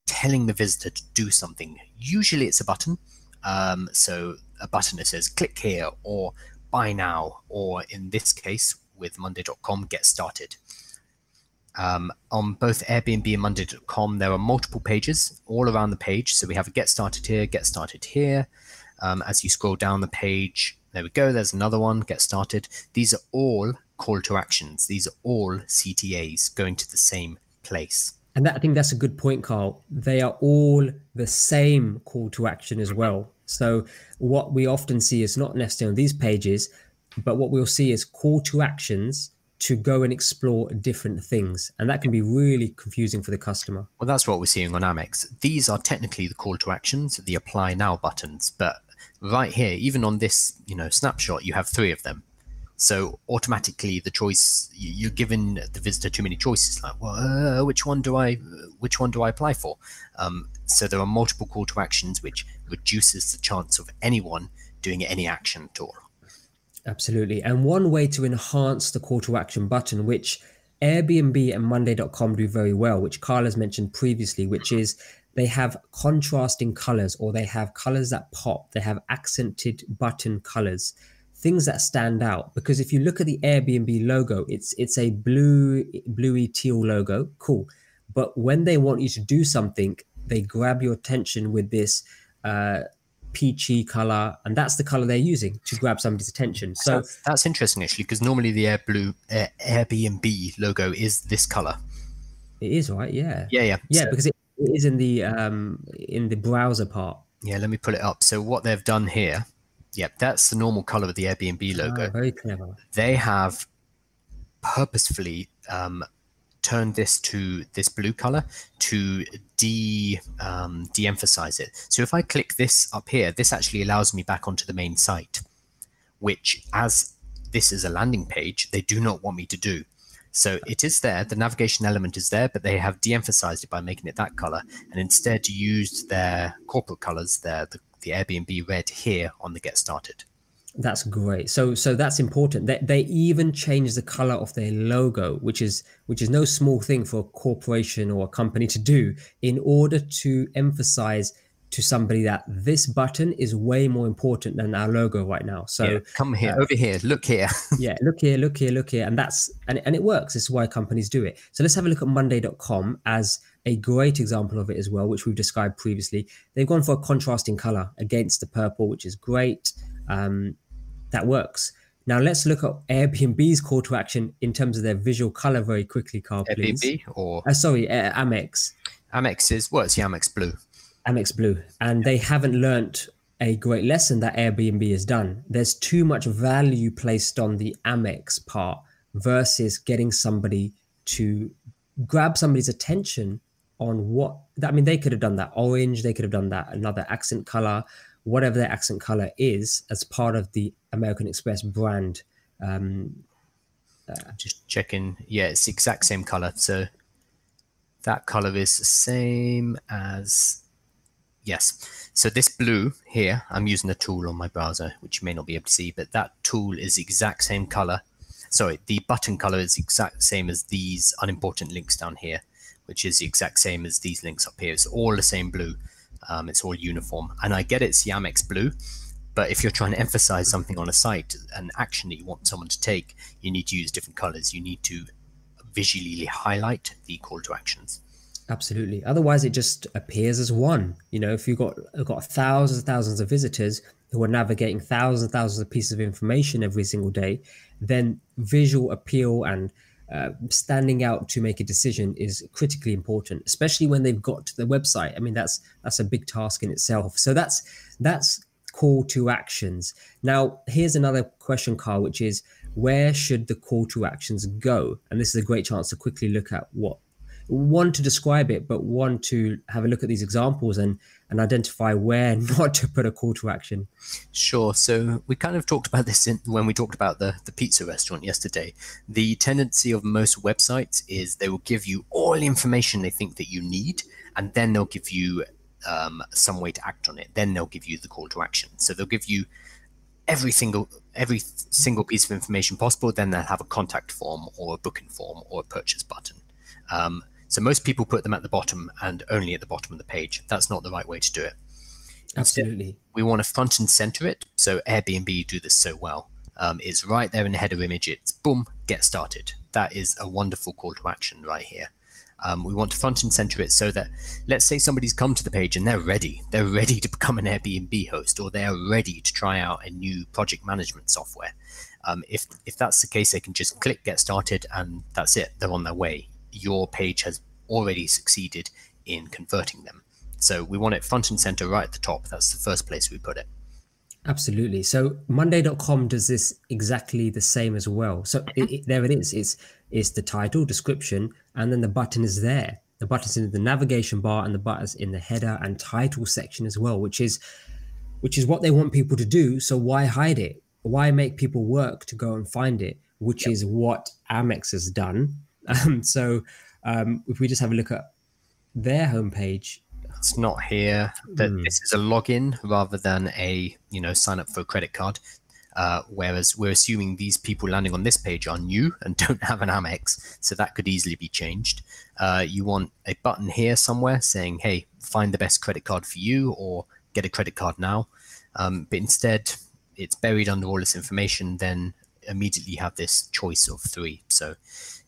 telling the visitor to do something. Usually it's a button. Um, so a button that says click here or buy now, or in this case with Monday.com, get started. Um, on both Airbnb and Monday.com, there are multiple pages all around the page. So we have a get started here, get started here. Um, as you scroll down the page, there we go. There's another one, get started. These are all call to actions. These are all CTAs going to the same place. And that, I think that's a good point, Carl. They are all the same call to action as well. So what we often see is not necessarily on these pages, but what we'll see is call to actions to go and explore different things. And that can be really confusing for the customer. Well, that's what we're seeing on Amex. These are technically the call to actions, the apply now buttons, but right here, even on this, you know, snapshot, you have three of them. So automatically the choice you're giving the visitor too many choices like, well, uh, which one do I, which one do I apply for? Um, so there are multiple call to actions, which reduces the chance of anyone doing any action at all. Absolutely. And one way to enhance the call to action button, which Airbnb and Monday.com do very well, which Carla's mentioned previously, which is they have contrasting colors or they have colors that pop, they have accented button colors, things that stand out. Because if you look at the Airbnb logo, it's it's a blue, bluey teal logo. Cool. But when they want you to do something, they grab your attention with this uh, peachy color, and that's the color they're using to grab somebody's attention. So that's, that's interesting actually, because normally the Air Blue Air, Airbnb logo is this color. It is right, yeah, yeah, yeah, yeah, so, because it is in the um in the browser part. Yeah, let me pull it up. So what they've done here, yep, that's the normal color of the Airbnb logo. Oh, very clever. They have purposefully um, turn this to this blue color to de um, de-emphasize it. So if I click this up here, this actually allows me back onto the main site, which as this is a landing page, they do not want me to do. So it is there, the navigation element is there, but they have de-emphasized it by making it that color and instead used their corporate colors, their, the, the Airbnb red here on the get started. That's great. So so that's important. They, they even change the color of their logo, which is which is no small thing for a corporation or a company to do in order to emphasize to somebody that this button is way more important than our logo right now. So yeah, come here, uh, over here, look here. yeah, look here, look here, look here. And that's and, and it works. This is why companies do it. So let's have a look at Monday.com as a great example of it as well, which we've described previously. They've gone for a contrasting color against the purple, which is great. Um, that works. Now let's look at Airbnb's call to action in terms of their visual color very quickly, Carl. Please. Airbnb or uh, sorry, uh, Amex. Amex is what? It's the Amex Blue. Amex Blue, and they haven't learnt a great lesson that Airbnb has done. There's too much value placed on the Amex part versus getting somebody to grab somebody's attention on what I mean. They could have done that orange. They could have done that another accent color whatever their accent color is as part of the American Express brand. Um, uh, Just checking. Yeah, it's the exact same color. So that color is the same as yes. So this blue here, I'm using a tool on my browser, which you may not be able to see, but that tool is exact same color. Sorry, the button color is exact same as these unimportant links down here, which is the exact same as these links up here. It's all the same blue. Um, it's all uniform. And I get it's Amex Blue, but if you're trying to emphasize something on a site, an action that you want someone to take, you need to use different colors. You need to visually highlight the call to actions. Absolutely. Otherwise, it just appears as one. You know, if you've got got thousands and thousands of visitors who are navigating thousands and thousands of pieces of information every single day, then visual appeal and uh, standing out to make a decision is critically important, especially when they've got to the website. I mean, that's that's a big task in itself. So that's that's call to actions. Now, here's another question, Carl, which is where should the call to actions go? And this is a great chance to quickly look at what one to describe it, but one to have a look at these examples and and identify where not to put a call to action. Sure. So we kind of talked about this in, when we talked about the the pizza restaurant yesterday. The tendency of most websites is they will give you all the information they think that you need, and then they'll give you um, some way to act on it. Then they'll give you the call to action. So they'll give you every single every single piece of information possible. Then they'll have a contact form or a booking form or a purchase button. Um, so most people put them at the bottom and only at the bottom of the page. That's not the right way to do it. Absolutely. Instead, we want to front and center it. So Airbnb do this so well. Um, it's right there in the header image. It's boom, get started. That is a wonderful call to action right here. Um, we want to front and center it so that, let's say somebody's come to the page and they're ready. They're ready to become an Airbnb host or they're ready to try out a new project management software. Um, if, if that's the case, they can just click get started and that's it. They're on their way your page has already succeeded in converting them. So we want it front and center right at the top. That's the first place we put it. Absolutely. So Monday.com does this exactly the same as well. So it, it, there it is. It's it's the title, description, and then the button is there. The button's in the navigation bar, and the button's in the header and title section as well, which is which is what they want people to do. So why hide it? Why make people work to go and find it? Which yep. is what Amex has done um, so um, if we just have a look at their homepage, it's not here. That mm. this is a login rather than a you know sign up for a credit card. Uh, whereas we're assuming these people landing on this page are new and don't have an Amex, so that could easily be changed. Uh, you want a button here somewhere saying, "Hey, find the best credit card for you," or "Get a credit card now." Um, but instead, it's buried under all this information. Then immediately have this choice of three. So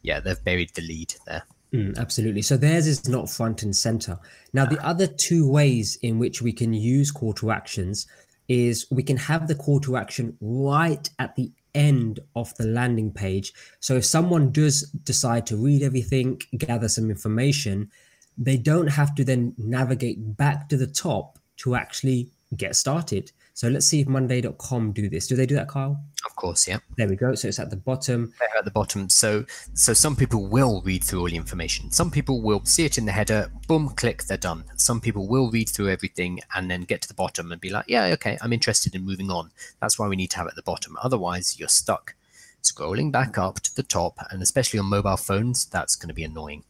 yeah, they've buried the lead there. Mm, absolutely. So theirs is not front and center. Now, the other two ways in which we can use call to actions is we can have the call to action right at the end of the landing page. So if someone does decide to read everything, gather some information, they don't have to then navigate back to the top to actually get started. So let's see if Monday.com do this. Do they do that, Kyle? Of course, yeah. There we go. So it's at the bottom. They're at the bottom. So so some people will read through all the information. Some people will see it in the header, boom, click, they're done. Some people will read through everything and then get to the bottom and be like, yeah, okay, I'm interested in moving on. That's why we need to have it at the bottom. Otherwise, you're stuck scrolling back up to the top, and especially on mobile phones, that's going to be annoying.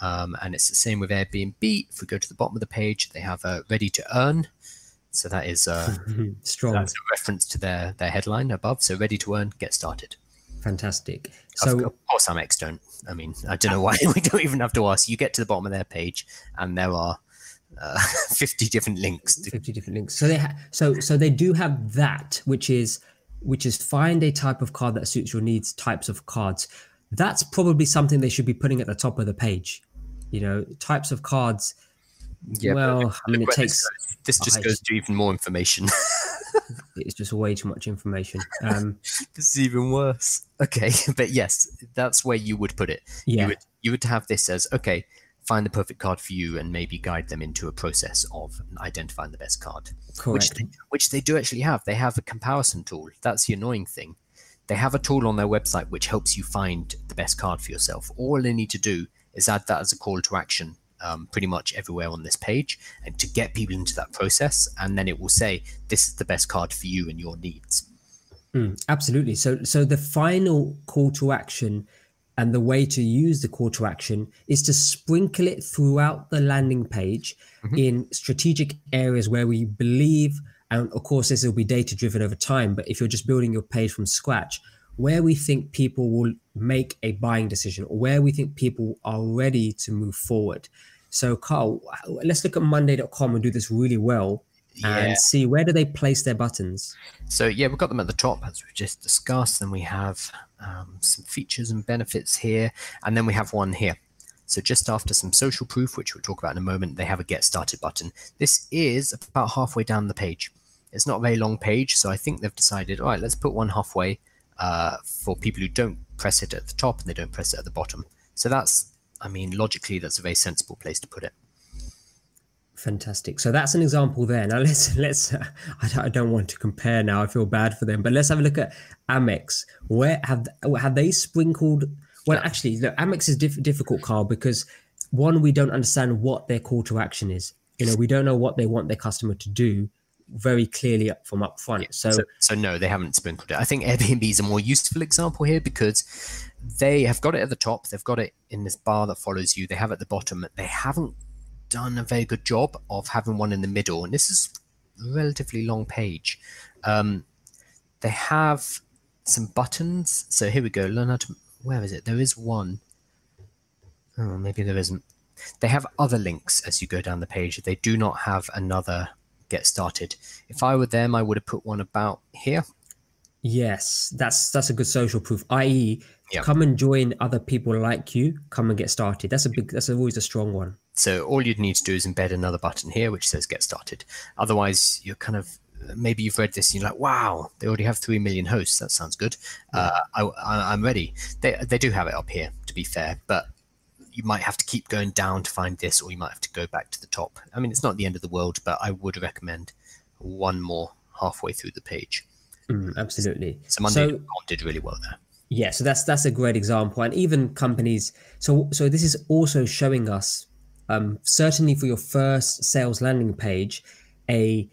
Um, and it's the same with Airbnb. If we go to the bottom of the page, they have a ready to earn so that is uh, strong. That's a reference to their their headline above. So ready to earn, get started. Fantastic. So of course, Amex don't. I mean, I don't know why we don't even have to ask. You get to the bottom of their page, and there are uh, 50 different links. To- 50 different links. So they ha- so so they do have that, which is which is find a type of card that suits your needs. Types of cards. That's probably something they should be putting at the top of the page. You know, types of cards yeah, well, I mean, it takes. This, just goes to even more information. it's just way too much information. Um, this is even worse. Okay, but yes, that's where you would put it. Yeah. You would you would have this as okay, find the perfect card for you, and maybe guide them into a process of identifying the best card. Correct. Which they, which they do actually have. They have a comparison tool. That's the annoying thing. They have a tool on their website which helps you find the best card for yourself. All they need to do is add that as a call to action um, pretty much everywhere on this page and to get people into that process. And then it will say this is the best card for you and your needs. Mm, absolutely. So so the final call to action and the way to use the call to action is to sprinkle it throughout the landing page mm-hmm. in strategic areas where we believe and of course this will be data driven over time but if you're just building your page from scratch where we think people will make a buying decision or where we think people are ready to move forward. So, Carl, let's look at Monday.com and do this really well yeah. and see where do they place their buttons. So, yeah, we've got them at the top as we've just discussed. Then we have um, some features and benefits here, and then we have one here. So, just after some social proof, which we'll talk about in a moment, they have a get started button. This is about halfway down the page. It's not a very long page, so I think they've decided, all right, let's put one halfway uh, for people who don't press it at the top and they don't press it at the bottom. So that's, I mean, logically, that's a very sensible place to put it. Fantastic. So that's an example there. Now let's let's. Uh, I, don't, want to compare now. I feel bad for them, but let's have a look at Amex. Where have have they sprinkled? Well, actually, look, Amex is diff- difficult, Carl, because one, we don't understand what their call to action is. You know, we don't know what they want their customer to do very clearly up from up front. So, so, so no, they haven't sprinkled it. I think Airbnb is a more useful example here because they have got it at the top. They've got it in this bar that follows you. They have at the bottom. They haven't done a very good job of having one in the middle. And this is a relatively long page. Um, they have some buttons. So here we go. Learn how to. Where is it? There is one. Oh, maybe there isn't. They have other links as you go down the page. They do not have another get started. If I were them, I would have put one about here. Yes, that's that's a good social proof. I.e., yep. come and join other people like you. Come and get started. That's a big. That's always a strong one. So all you'd need to do is embed another button here which says get started. Otherwise, you're kind of maybe you've read this and you're like, wow, they already have three million hosts. That sounds good. Yeah. Uh, I, am ready. They they do have it up here to be fair, but you might have to keep going down to find this, or you might have to go back to the top. I mean, it's not the end of the world, but I would recommend one more halfway through the page. Mm, absolutely. So Monday so, did really well there. Yeah, so that's that's a great example, and even companies. So so this is also showing us, um, certainly for your first sales landing page, a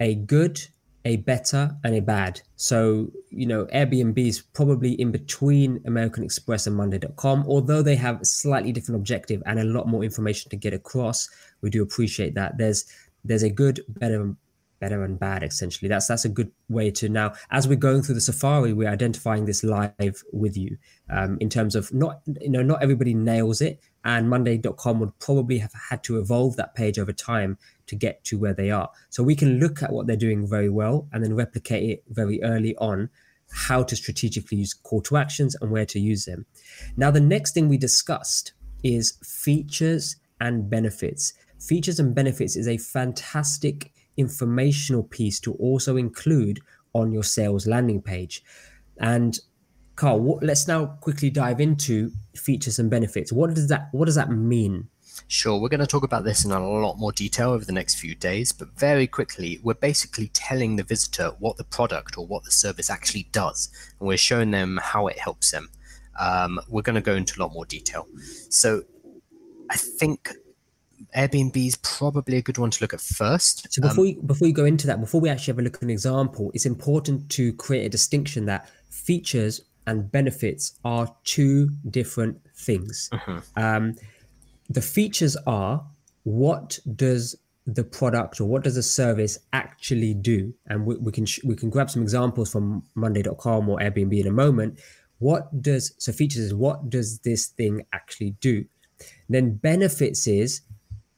a good a better and a bad. So, you know, Airbnb is probably in between American Express and Monday.com, although they have a slightly different objective and a lot more information to get across. We do appreciate that. There's there's a good, better, better and bad essentially. That's that's a good way to now as we're going through the Safari, we're identifying this live with you um, in terms of not you know not everybody nails it, and Monday.com would probably have had to evolve that page over time to get to where they are. So we can look at what they're doing very well and then replicate it very early on how to strategically use call to actions and where to use them. Now, the next thing we discussed is features and benefits. Features and benefits is a fantastic informational piece to also include on your sales landing page. And Carl, what, let's now quickly dive into features and benefits. What does that what does that mean? Sure, we're going to talk about this in a lot more detail over the next few days, but very quickly, we're basically telling the visitor what the product or what the service actually does, and we're showing them how it helps them. Um, we're going to go into a lot more detail. So, I think Airbnb is probably a good one to look at first. So before um, you, before you go into that, before we actually have a look at an example, it's important to create a distinction that features and benefits are two different things. Uh-huh. Um, the features are what does the product or what does the service actually do? And we, we can sh- we can grab some examples from monday.com or airbnb in a moment. What does so features is what does this thing actually do? Then benefits is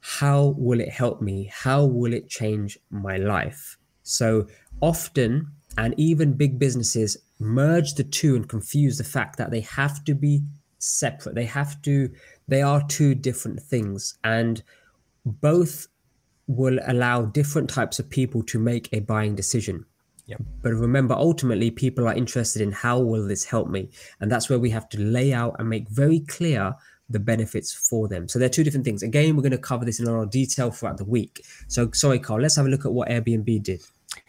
how will it help me? How will it change my life? So often and even big businesses merge the two and confuse the fact that they have to be separate. They have to they are two different things and both will allow different types of people to make a buying decision. Yep. but remember ultimately people are interested in how will this help me? And that's where we have to lay out and make very clear the benefits for them. So they're two different things. Again we're going to cover this in a lot of detail throughout the week. So sorry carl let's have a look at what airbnb did.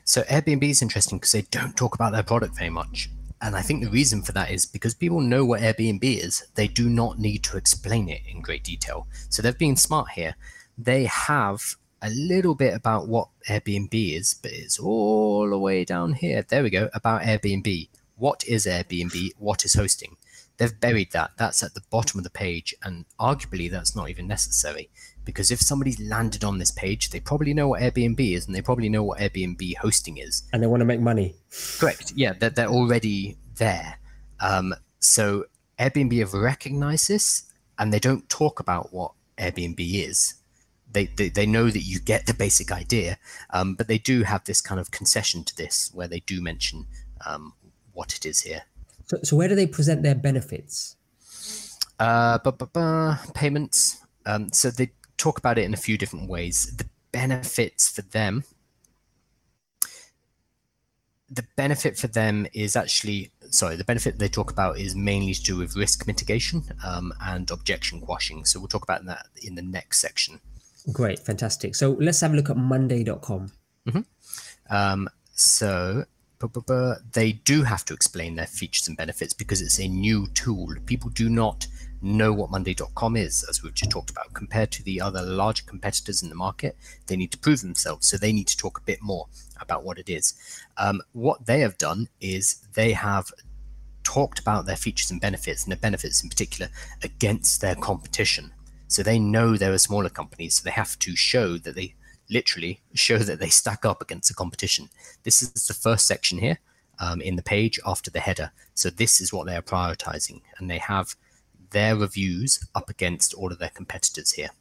So airbnb is interesting because they don't talk about their product very much and I think the reason for that is because people know what Airbnb is, they do not need to explain it in great detail. So they've been smart here. They have a little bit about what Airbnb is, but it's all the way down here. There we go, about Airbnb. What is Airbnb? What is hosting? They've buried that. That's at the bottom of the page, and arguably that's not even necessary because if somebody's landed on this page, they probably know what Airbnb is and they probably know what Airbnb hosting is. And they want to make money. Correct. Yeah, they're, they're already there. Um, so Airbnb have recognized this and they don't talk about what Airbnb is. They, they, they know that you get the basic idea, um, but they do have this kind of concession to this where they do mention um, what it is here. So, so where do they present their benefits? Uh, payments. Um, so they talk about it in a few different ways. The benefits for them, the benefit for them is actually sorry the benefit they talk about is mainly to do with risk mitigation um, and objection quashing. So we'll talk about that in the next section. Great fantastic. So let's have a look at monday.com mm-hmm. um, so they do have to explain their features and benefits because it's a new tool. People do not know what monday.com is as we've just talked about compared to the other larger competitors in the market they need to prove themselves so they need to talk a bit more about what it is. Um, what they have done is they have talked about their features and benefits, and their benefits in particular, against their competition. So they know they're a smaller company, so they have to show that they literally show that they stack up against the competition. This is the first section here um, in the page after the header. So this is what they are prioritizing, and they have their reviews up against all of their competitors here,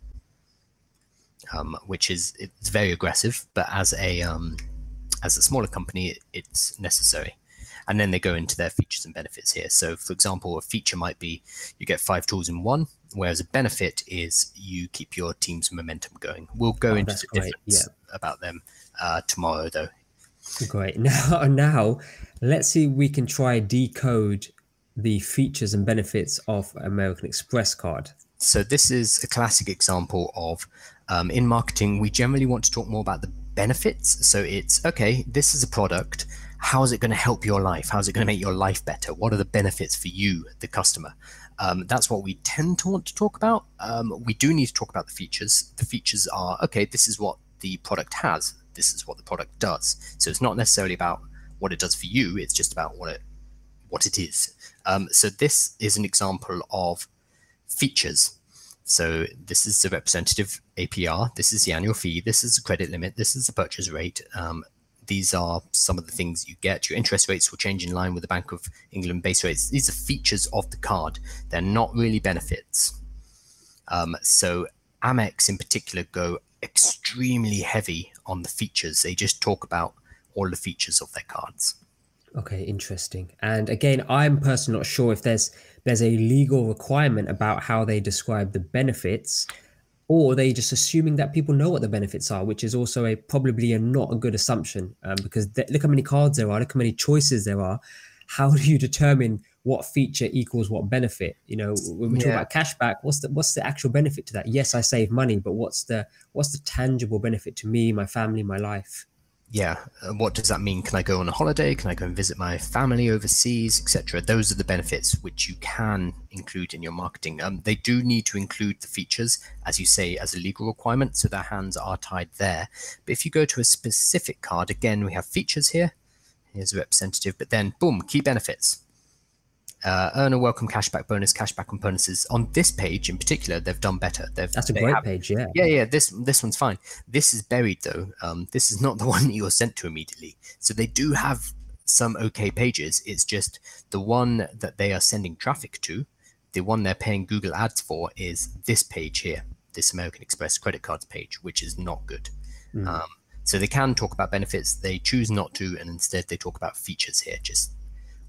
um, which is it's very aggressive. But as a um, as a smaller company, it's necessary. And then they go into their features and benefits here. So, for example, a feature might be you get five tools in one, whereas a benefit is you keep your team's momentum going. We'll go oh, into the great. difference yeah. about them uh, tomorrow, though. Great. Now, now, let's see if we can try decode the features and benefits of American Express card. So this is a classic example of um, in marketing, we generally want to talk more about the benefits. So it's okay, this is a product. How is it going to help your life? How is it going to make your life better? What are the benefits for you, the customer? Um, that's what we tend to want to talk about. Um, we do need to talk about the features. The features are okay, this is what the product has, this is what the product does. So it's not necessarily about what it does for you, it's just about what it what it is. Um, so this is an example of features so this is the representative APR. This is the annual fee. This is the credit limit. This is the purchase rate. Um, these are some of the things you get. Your interest rates will change in line with the Bank of England base rates. These are features of the card. They're not really benefits. Um, so Amex in particular go extremely heavy on the features. They just talk about all the features of their cards. Okay, interesting. And again, I'm personally not sure if there's there's a legal requirement about how they describe the benefits, or they just assuming that people know what the benefits are, which is also a probably a not a good assumption um, because th- look how many cards there are, look how many choices there are. How do you determine what feature equals what benefit? You know, when we yeah. talk about cashback, what's the what's the actual benefit to that? Yes, I save money, but what's the what's the tangible benefit to me, my family, my life? Yeah, uh, what does that mean? Can I go on a holiday? Can I go and visit my family overseas, etc.? Those are the benefits which you can include in your marketing. Um, they do need to include the features, as you say, as a legal requirement, so their hands are tied there. But if you go to a specific card, again, we have features here. Here's a representative, but then boom, key benefits uh, earn a welcome cashback bonus, cashback on bonuses. On this page in particular, they've done better. They've, That's a great have, page, yeah. Yeah, yeah. This this one's fine. This is buried though. Um, this is not the one that you're sent to immediately. So they do have some okay pages. It's just the one that they are sending traffic to, the one they're paying Google Ads for, is this page here, this American Express credit cards page, which is not good. Mm. Um, so they can talk about benefits. They choose not to, and instead they talk about features here, just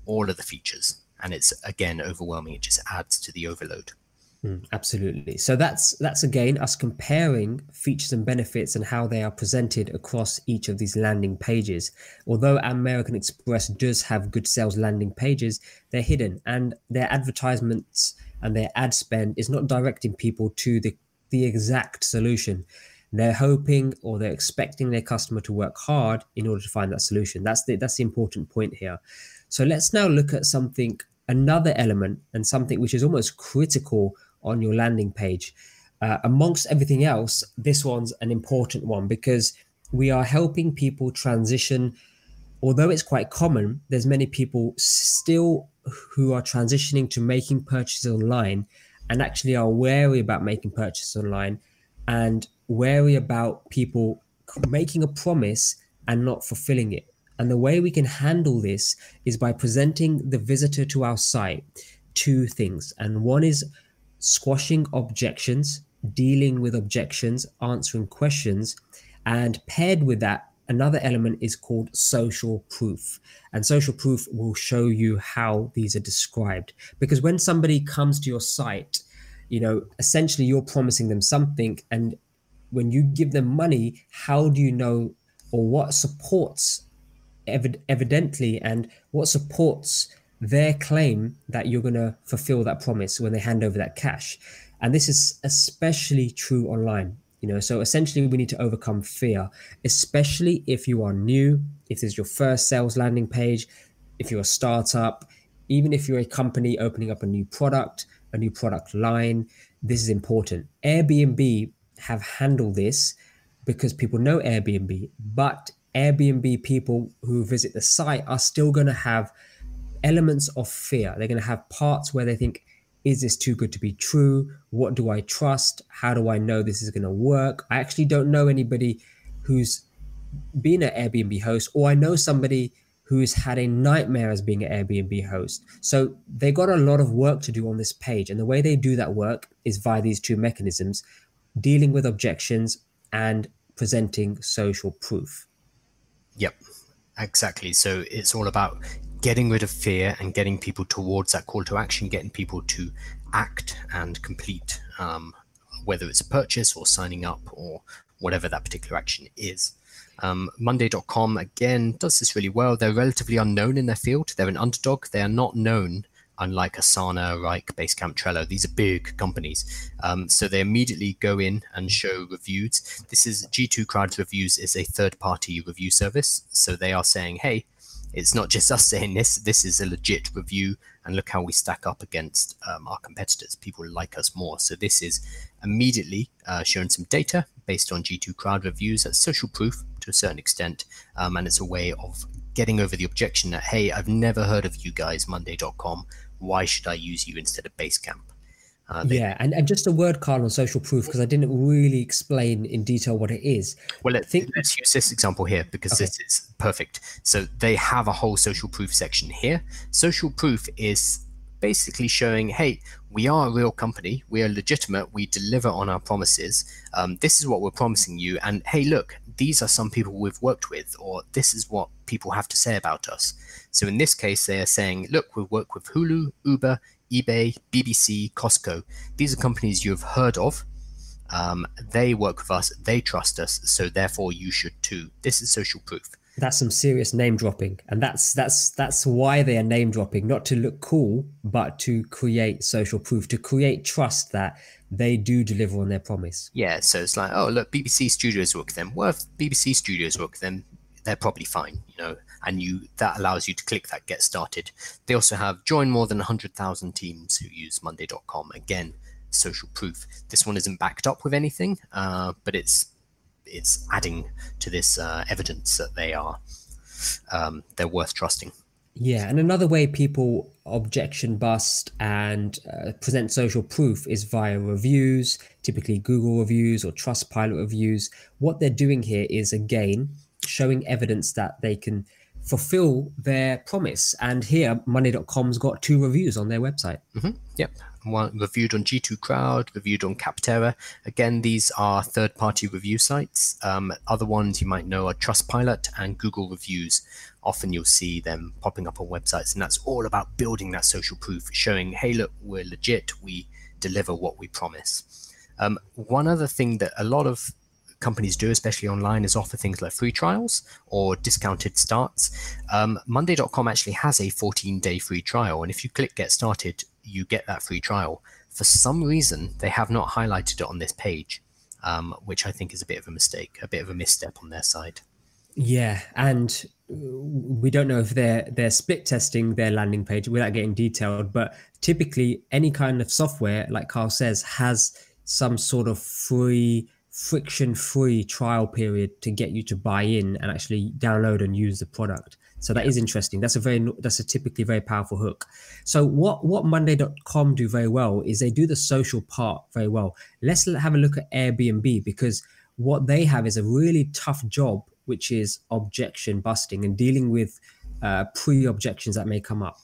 all of the features and it's again overwhelming. It just adds to the overload. Mm, absolutely. So that's that's again us comparing features and benefits and how they are presented across each of these landing pages. Although American Express does have good sales landing pages, they're hidden and their advertisements and their ad spend is not directing people to the the exact solution. They're hoping or they're expecting their customer to work hard in order to find that solution. That's the that's the important point here. So let's now look at something another element and something which is almost critical on your landing page. Uh, amongst everything else, this one's an important one because we are helping people transition. Although it's quite common, there's many people still who are transitioning to making purchases online and actually are wary about making purchases online and wary about people making a promise and not fulfilling it. And the way we can handle this is by presenting the visitor to our site two things. And one is squashing objections, dealing with objections, answering questions. And paired with that, another element is called social proof. And social proof will show you how these are described. Because when somebody comes to your site, you know, essentially you're promising them something. And when you give them money, how do you know or what supports evid- evidently and what supports their claim that you're going to fulfill that promise when they hand over that cash. And this is especially true online. You know, so essentially we need to overcome fear, especially if you are new, if this is your first sales landing page, if you're a startup, even if you're a company opening up a new product, a new product line, this is important. Airbnb have handled this because people know Airbnb, but Airbnb people who visit the site are still going to have elements of fear. They're going to have parts where they think, is this too good to be true? What do I trust? How do I know this is going to work? I actually don't know anybody who's been an Airbnb host, or I know somebody who's had a nightmare as being an Airbnb host. So they got a lot of work to do on this page. And the way they do that work is via these two mechanisms dealing with objections and presenting social proof. Yep, exactly. So it's all about getting rid of fear and getting people towards that call to action, getting people to act and complete, um, whether it's a purchase or signing up or whatever that particular action is. Um, Monday.com again does this really well. They're relatively unknown in their field. They're an underdog. They are not known unlike Asana, Wrike, Basecamp, Trello. These are big companies. Um, so they immediately go in and show reviews. This is G2 Crowd Reviews is a third party review service. So they are saying, hey, it's not just us saying this. This is a legit review, and look how we stack up against um, our competitors. People like us more. So this is immediately uh, showing some data based on G2 Crowd reviews. That's social proof to a certain extent, um, and it's a way of getting over the objection that hey, I've never heard of you guys, Monday.com. Why should I use you instead of Basecamp? Uh, they, yeah, and, and just a word, Carl, on social proof because I didn't really explain in detail what it is. Well, let, think, let's use this example here because okay. this is perfect. So they have a whole social proof section here. Social proof is basically showing, hey, we are a real company, we are legitimate, we deliver on our promises. Um, this is what we're promising you, and hey, look, these are some people we've worked with, or this is what people have to say about us. So in this case, they are saying, look, we work with Hulu, Uber, eBay, BBC, Costco. These are companies you have heard of. Um, they work with us, they trust us, so therefore you should too. This is social proof. That's some serious name dropping, and that's that's that's why they are name dropping, not to look cool, but to create social proof, to create trust that they do deliver on their promise. Yeah, so it's like, oh look, BBC Studios work them. Well, if BBC Studios work them, they're probably fine, you know, and you that allows you to click that get started. They also have join more than 100,000 teams who use monday.com. Again, social proof. This one isn't backed up with anything, uh, but it's it's adding to this uh, evidence that they are um, they're worth trusting. Yeah, and another way people objection bust and uh, present social proof is via reviews, typically Google reviews or Trustpilot reviews. What they're doing here is again showing evidence that they can fulfill their promise. And here, Monday.com's got two reviews on their website. Mm-hmm. Yep. One reviewed on G2 Crowd, reviewed on Capterra. Again, these are third party review sites. Um, other ones you might know are Trustpilot and Google Reviews. Often you'll see them popping up on websites, and that's all about building that social proof, showing, hey, look, we're legit, we deliver what we promise. Um, one other thing that a lot of companies do, especially online, is offer things like free trials or discounted starts. Um, Monday.com actually has a 14 day free trial. And if you click get started, you get that free trial. For some reason, they have not highlighted it on this page, um, which I think is a bit of a mistake, a bit of a misstep on their side. Yeah, and we don't know if they're they're split testing their landing page without getting detailed, but typically any kind of software, like Carl says, has some sort of free friction free trial period to get you to buy in and actually download and use the product. So that is interesting. That's a very that's a typically very powerful hook. So what what monday.com do very well is they do the social part very well. Let's have a look at airbnb because what they have is a really tough job which is objection busting and dealing with uh, pre-objections that may come up.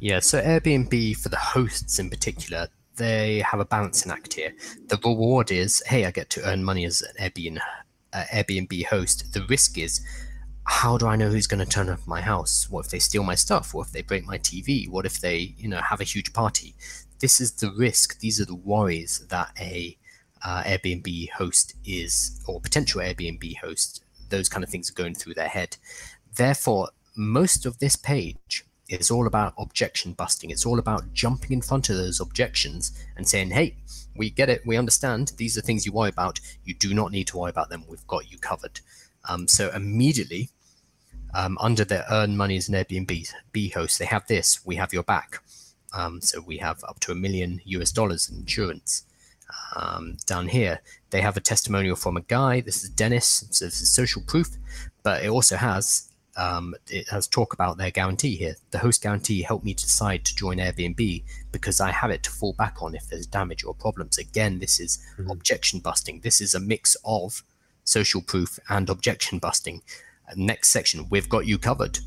Yeah so airbnb for the hosts in particular they have a balancing act here. The reward is, hey, I get to earn money as an Airbnb, uh, Airbnb host. The risk is, how do I know who's going to turn up my house? What if they steal my stuff? What if they break my TV? What if they, you know, have a huge party? This is the risk. These are the worries that a uh, Airbnb host is, or potential Airbnb host. Those kind of things are going through their head. Therefore, most of this page is all about objection busting. It's all about jumping in front of those objections and saying, hey, we get it, we understand. These are things you worry about. You do not need to worry about them. We've got you covered. Um, so immediately, um, under their earn money as an Airbnb B host, they have this. We have your back. Um, so we have up to a million US dollars in insurance. Um, down here, they have a testimonial from a guy. This is Dennis. So this is social proof, but it also has um, it has talk about their guarantee here. The host guarantee helped me decide to join Airbnb because I have it to fall back on if there's damage or problems. Again, this is mm-hmm. objection busting. This is a mix of social proof and objection busting. next section, we've got you covered.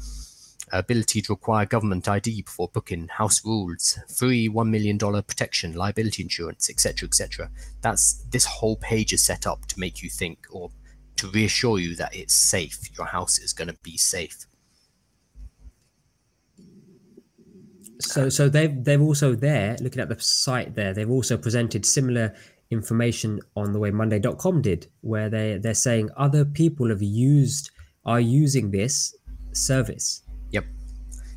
Ability to require government ID before booking, house rules, free $1 million protection, liability insurance, etc., etc. That's this whole page is set up to make you think or to reassure you that it's safe. Your house is going to be safe. So, so they've they've also there looking at the site there. They've also presented similar information on the way Monday.com did, where they they're saying other people have used are using this service. Yep.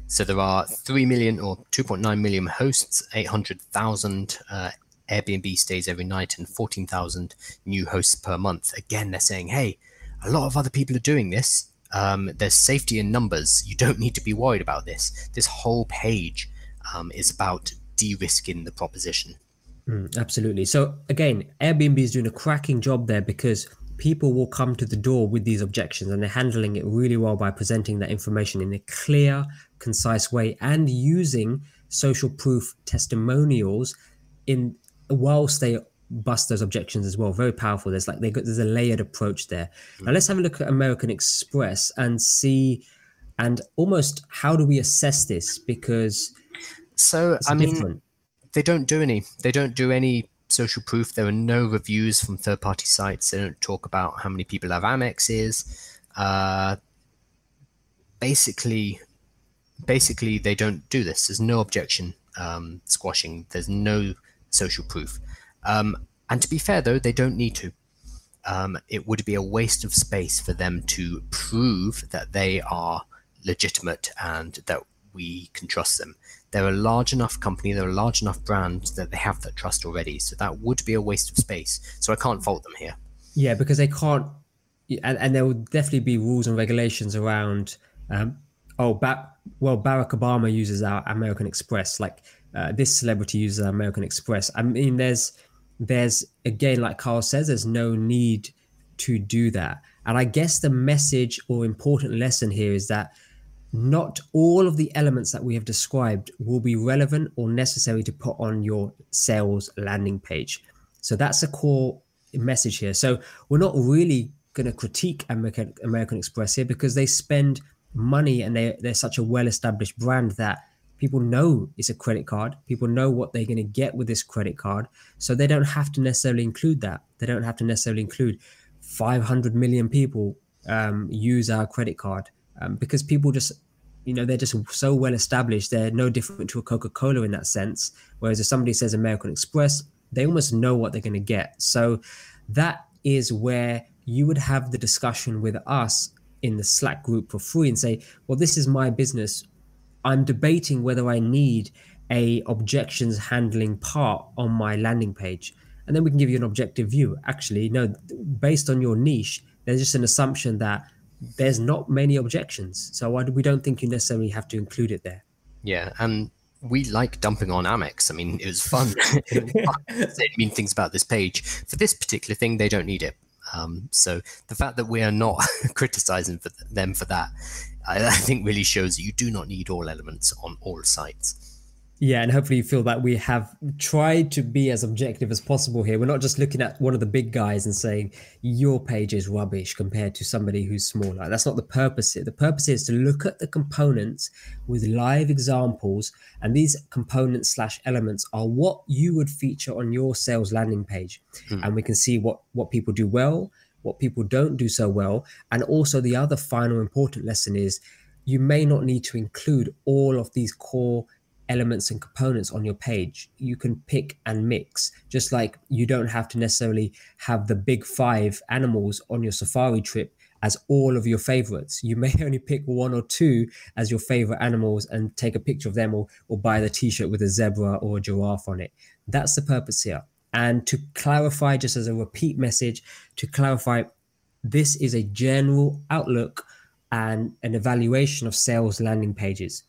So there are three million or two point nine million hosts, eight hundred thousand uh, Airbnb stays every night and 14,000 new hosts per month. Again, they're saying, hey, a lot of other people are doing this. Um, there's safety in numbers. You don't need to be worried about this. This whole page um, is about de risking the proposition. Mm, absolutely. So, again, Airbnb is doing a cracking job there because people will come to the door with these objections and they're handling it really well by presenting that information in a clear, concise way and using social proof testimonials in whilst they bust those objections as well. Very powerful. There's like they got there's a layered approach there. Mm. Now let's have a look at American Express and see and almost how do we assess this because so I different. mean they don't do any they don't do any social proof. There are no reviews from third party sites. They don't talk about how many people have Amexes. Uh, basically basically they don't do this. There's no objection um, squashing. There's no social proof. Um, and to be fair, though, they don't need to. Um, it would be a waste of space for them to prove that they are legitimate and that we can trust them. They're a large enough company, they're a large enough brand that they have that trust already. So that would be a waste of space. So I can't fault them here. Yeah, because they can't, and, and there will definitely be rules and regulations around. Um, oh, back well, Barack Obama uses our American Express. Like uh, this celebrity uses American Express. I mean, there's there's again, like Carl says, there's no need to do that. And I guess the message or important lesson here is that not all of the elements that we have described will be relevant or necessary to put on your sales landing page. So that's a core message here. So we're not really going to critique American, American Express here because they spend money and they, they're such a well established brand that people know it's a credit card. People know what they're going to get with this credit card. So they don't have to necessarily include that. They don't have to necessarily include 500 million people um, use our credit card um, because people just you know they're just so well established. They're no different to a coca-cola in that sense. Whereas if somebody says american express they almost know what they're going to get. So that is where you would have the discussion with us in the slack group for free and say well this is my business I'm debating whether I need a objections handling part on my landing page. And then we can give you an objective view. Actually, no, based on your niche, there's just an assumption that there's not many objections. So we don't think you necessarily have to include it there. Yeah, and we like dumping on Amex. I mean, it was fun. it mean things about this page. For this particular thing, they don't need it. Um, so the fact that we are not criticizing for them for that I, I think really shows that you do not need all elements on all sites. Yeah, and hopefully you feel that we have tried to be as objective as possible here. We're not just looking at one of the big guys and saying your page is rubbish compared to somebody who's smaller. That's not the purpose. The purpose is to look at the components with live examples, and these components slash elements are what you would feature on your sales landing page, hmm. and we can see what what people do well what people don't do so well. And also, the other final important lesson is you may not need to include all of these core elements and components on your page. You can pick and mix, just like you don't have to necessarily have the big five animals on your safari trip as all of your favorites. You may only pick one or two as your favorite animals and take a picture of them or, or buy the t shirt with a zebra or a giraffe on it. That's the purpose here. And to clarify, just as a repeat message, to clarify, this is a general outlook and an evaluation of sales landing pages.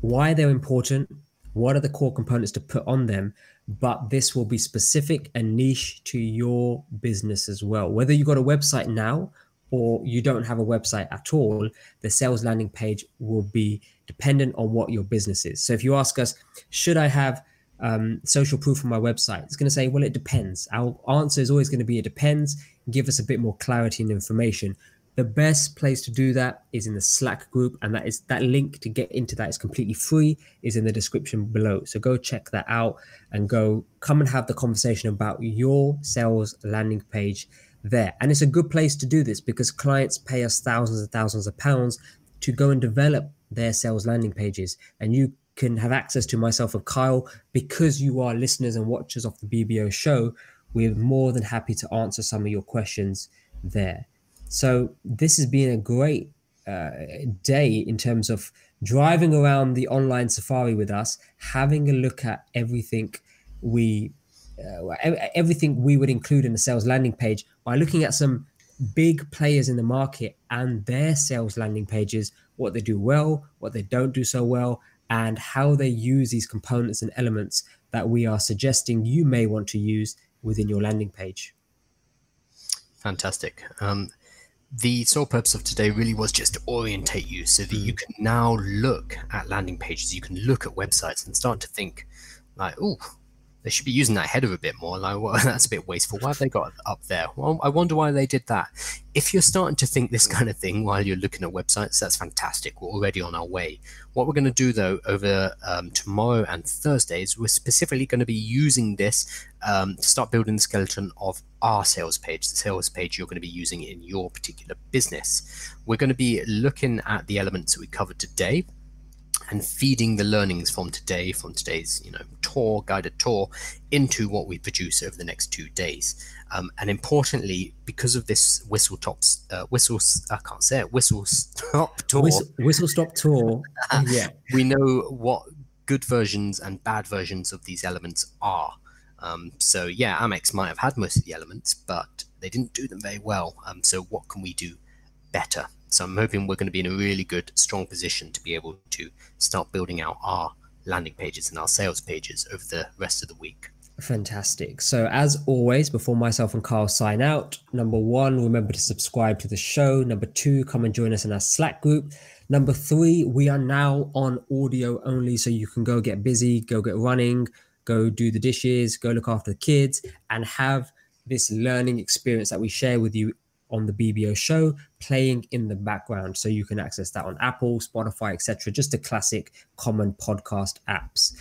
Why they're important, what are the core components to put on them, but this will be specific and niche to your business as well. Whether you've got a website now or you don't have a website at all, the sales landing page will be dependent on what your business is. So if you ask us, should I have um, social proof on my website? It's going to say, well, it depends. Our answer is always going to be, it depends. Give us a bit more clarity and information. The best place to do that is in the Slack group, and that is that link to get into that is completely free. is in the description below. So go check that out and go come and have the conversation about your sales landing page there. And it's a good place to do this because clients pay us thousands and thousands of pounds to go and develop their sales landing pages, and you can have access to myself and Kyle because you are listeners and watchers of the BBO show. We're more than happy to answer some of your questions there. So this has been a great uh, day in terms of driving around the online safari with us, having a look at everything we uh, everything we would include in the sales landing page by looking at some big players in the market and their sales landing pages, what they do well, what they don't do so well, and how they use these components and elements that we are suggesting you may want to use within your landing page. Fantastic. Um, the sole purpose of today really was just to orientate you so that you mm. can now look at landing pages, you can look at websites and start to think like, oh, they should be using that header a bit more. Like, well, that's a bit wasteful. Why have they got up there? Well, I wonder why they did that. If you're starting to think this kind of thing while you're looking at websites, that's fantastic. We're already on our way. What we're going to do though over um, tomorrow and Thursdays, we're specifically going to be using this um, to start building the skeleton of our sales page, the sales page you're going to be using in your particular business. We're going to be looking at the elements that we covered today and feeding the learnings from today, from today's you know tour, guided tour, into what we produce over the next two days. Um, and importantly, because of this whistle tops, uh, whistles, I can't say it, whistle stop tour. Whistle, whistle stop tour. yeah, we know what good versions and bad versions of these elements are. Um, so yeah, Amex might have had most of the elements, but they didn't do them very well. Um, so what can we do better? So I'm hoping we're going to be in a really good, strong position to be able to start building out our landing pages and our sales pages over the rest of the week. Fantastic. So, as always, before myself and Carl sign out, number one, remember to subscribe to the show. Number two, come and join us in our Slack group. Number three, we are now on audio only, so you can go get busy, go get running, go do the dishes, go look after the kids, and have this learning experience that we share with you on the BBO show playing in the background. So you can access that on Apple, Spotify, etc. Just the classic common podcast apps.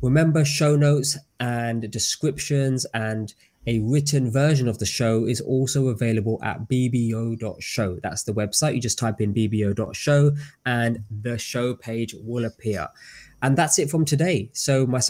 Remember, show notes and descriptions and a written version of the show is also available at bbo.show. That's the website. You just type in bbo.show and the show page will appear. And that's it from today. So, myself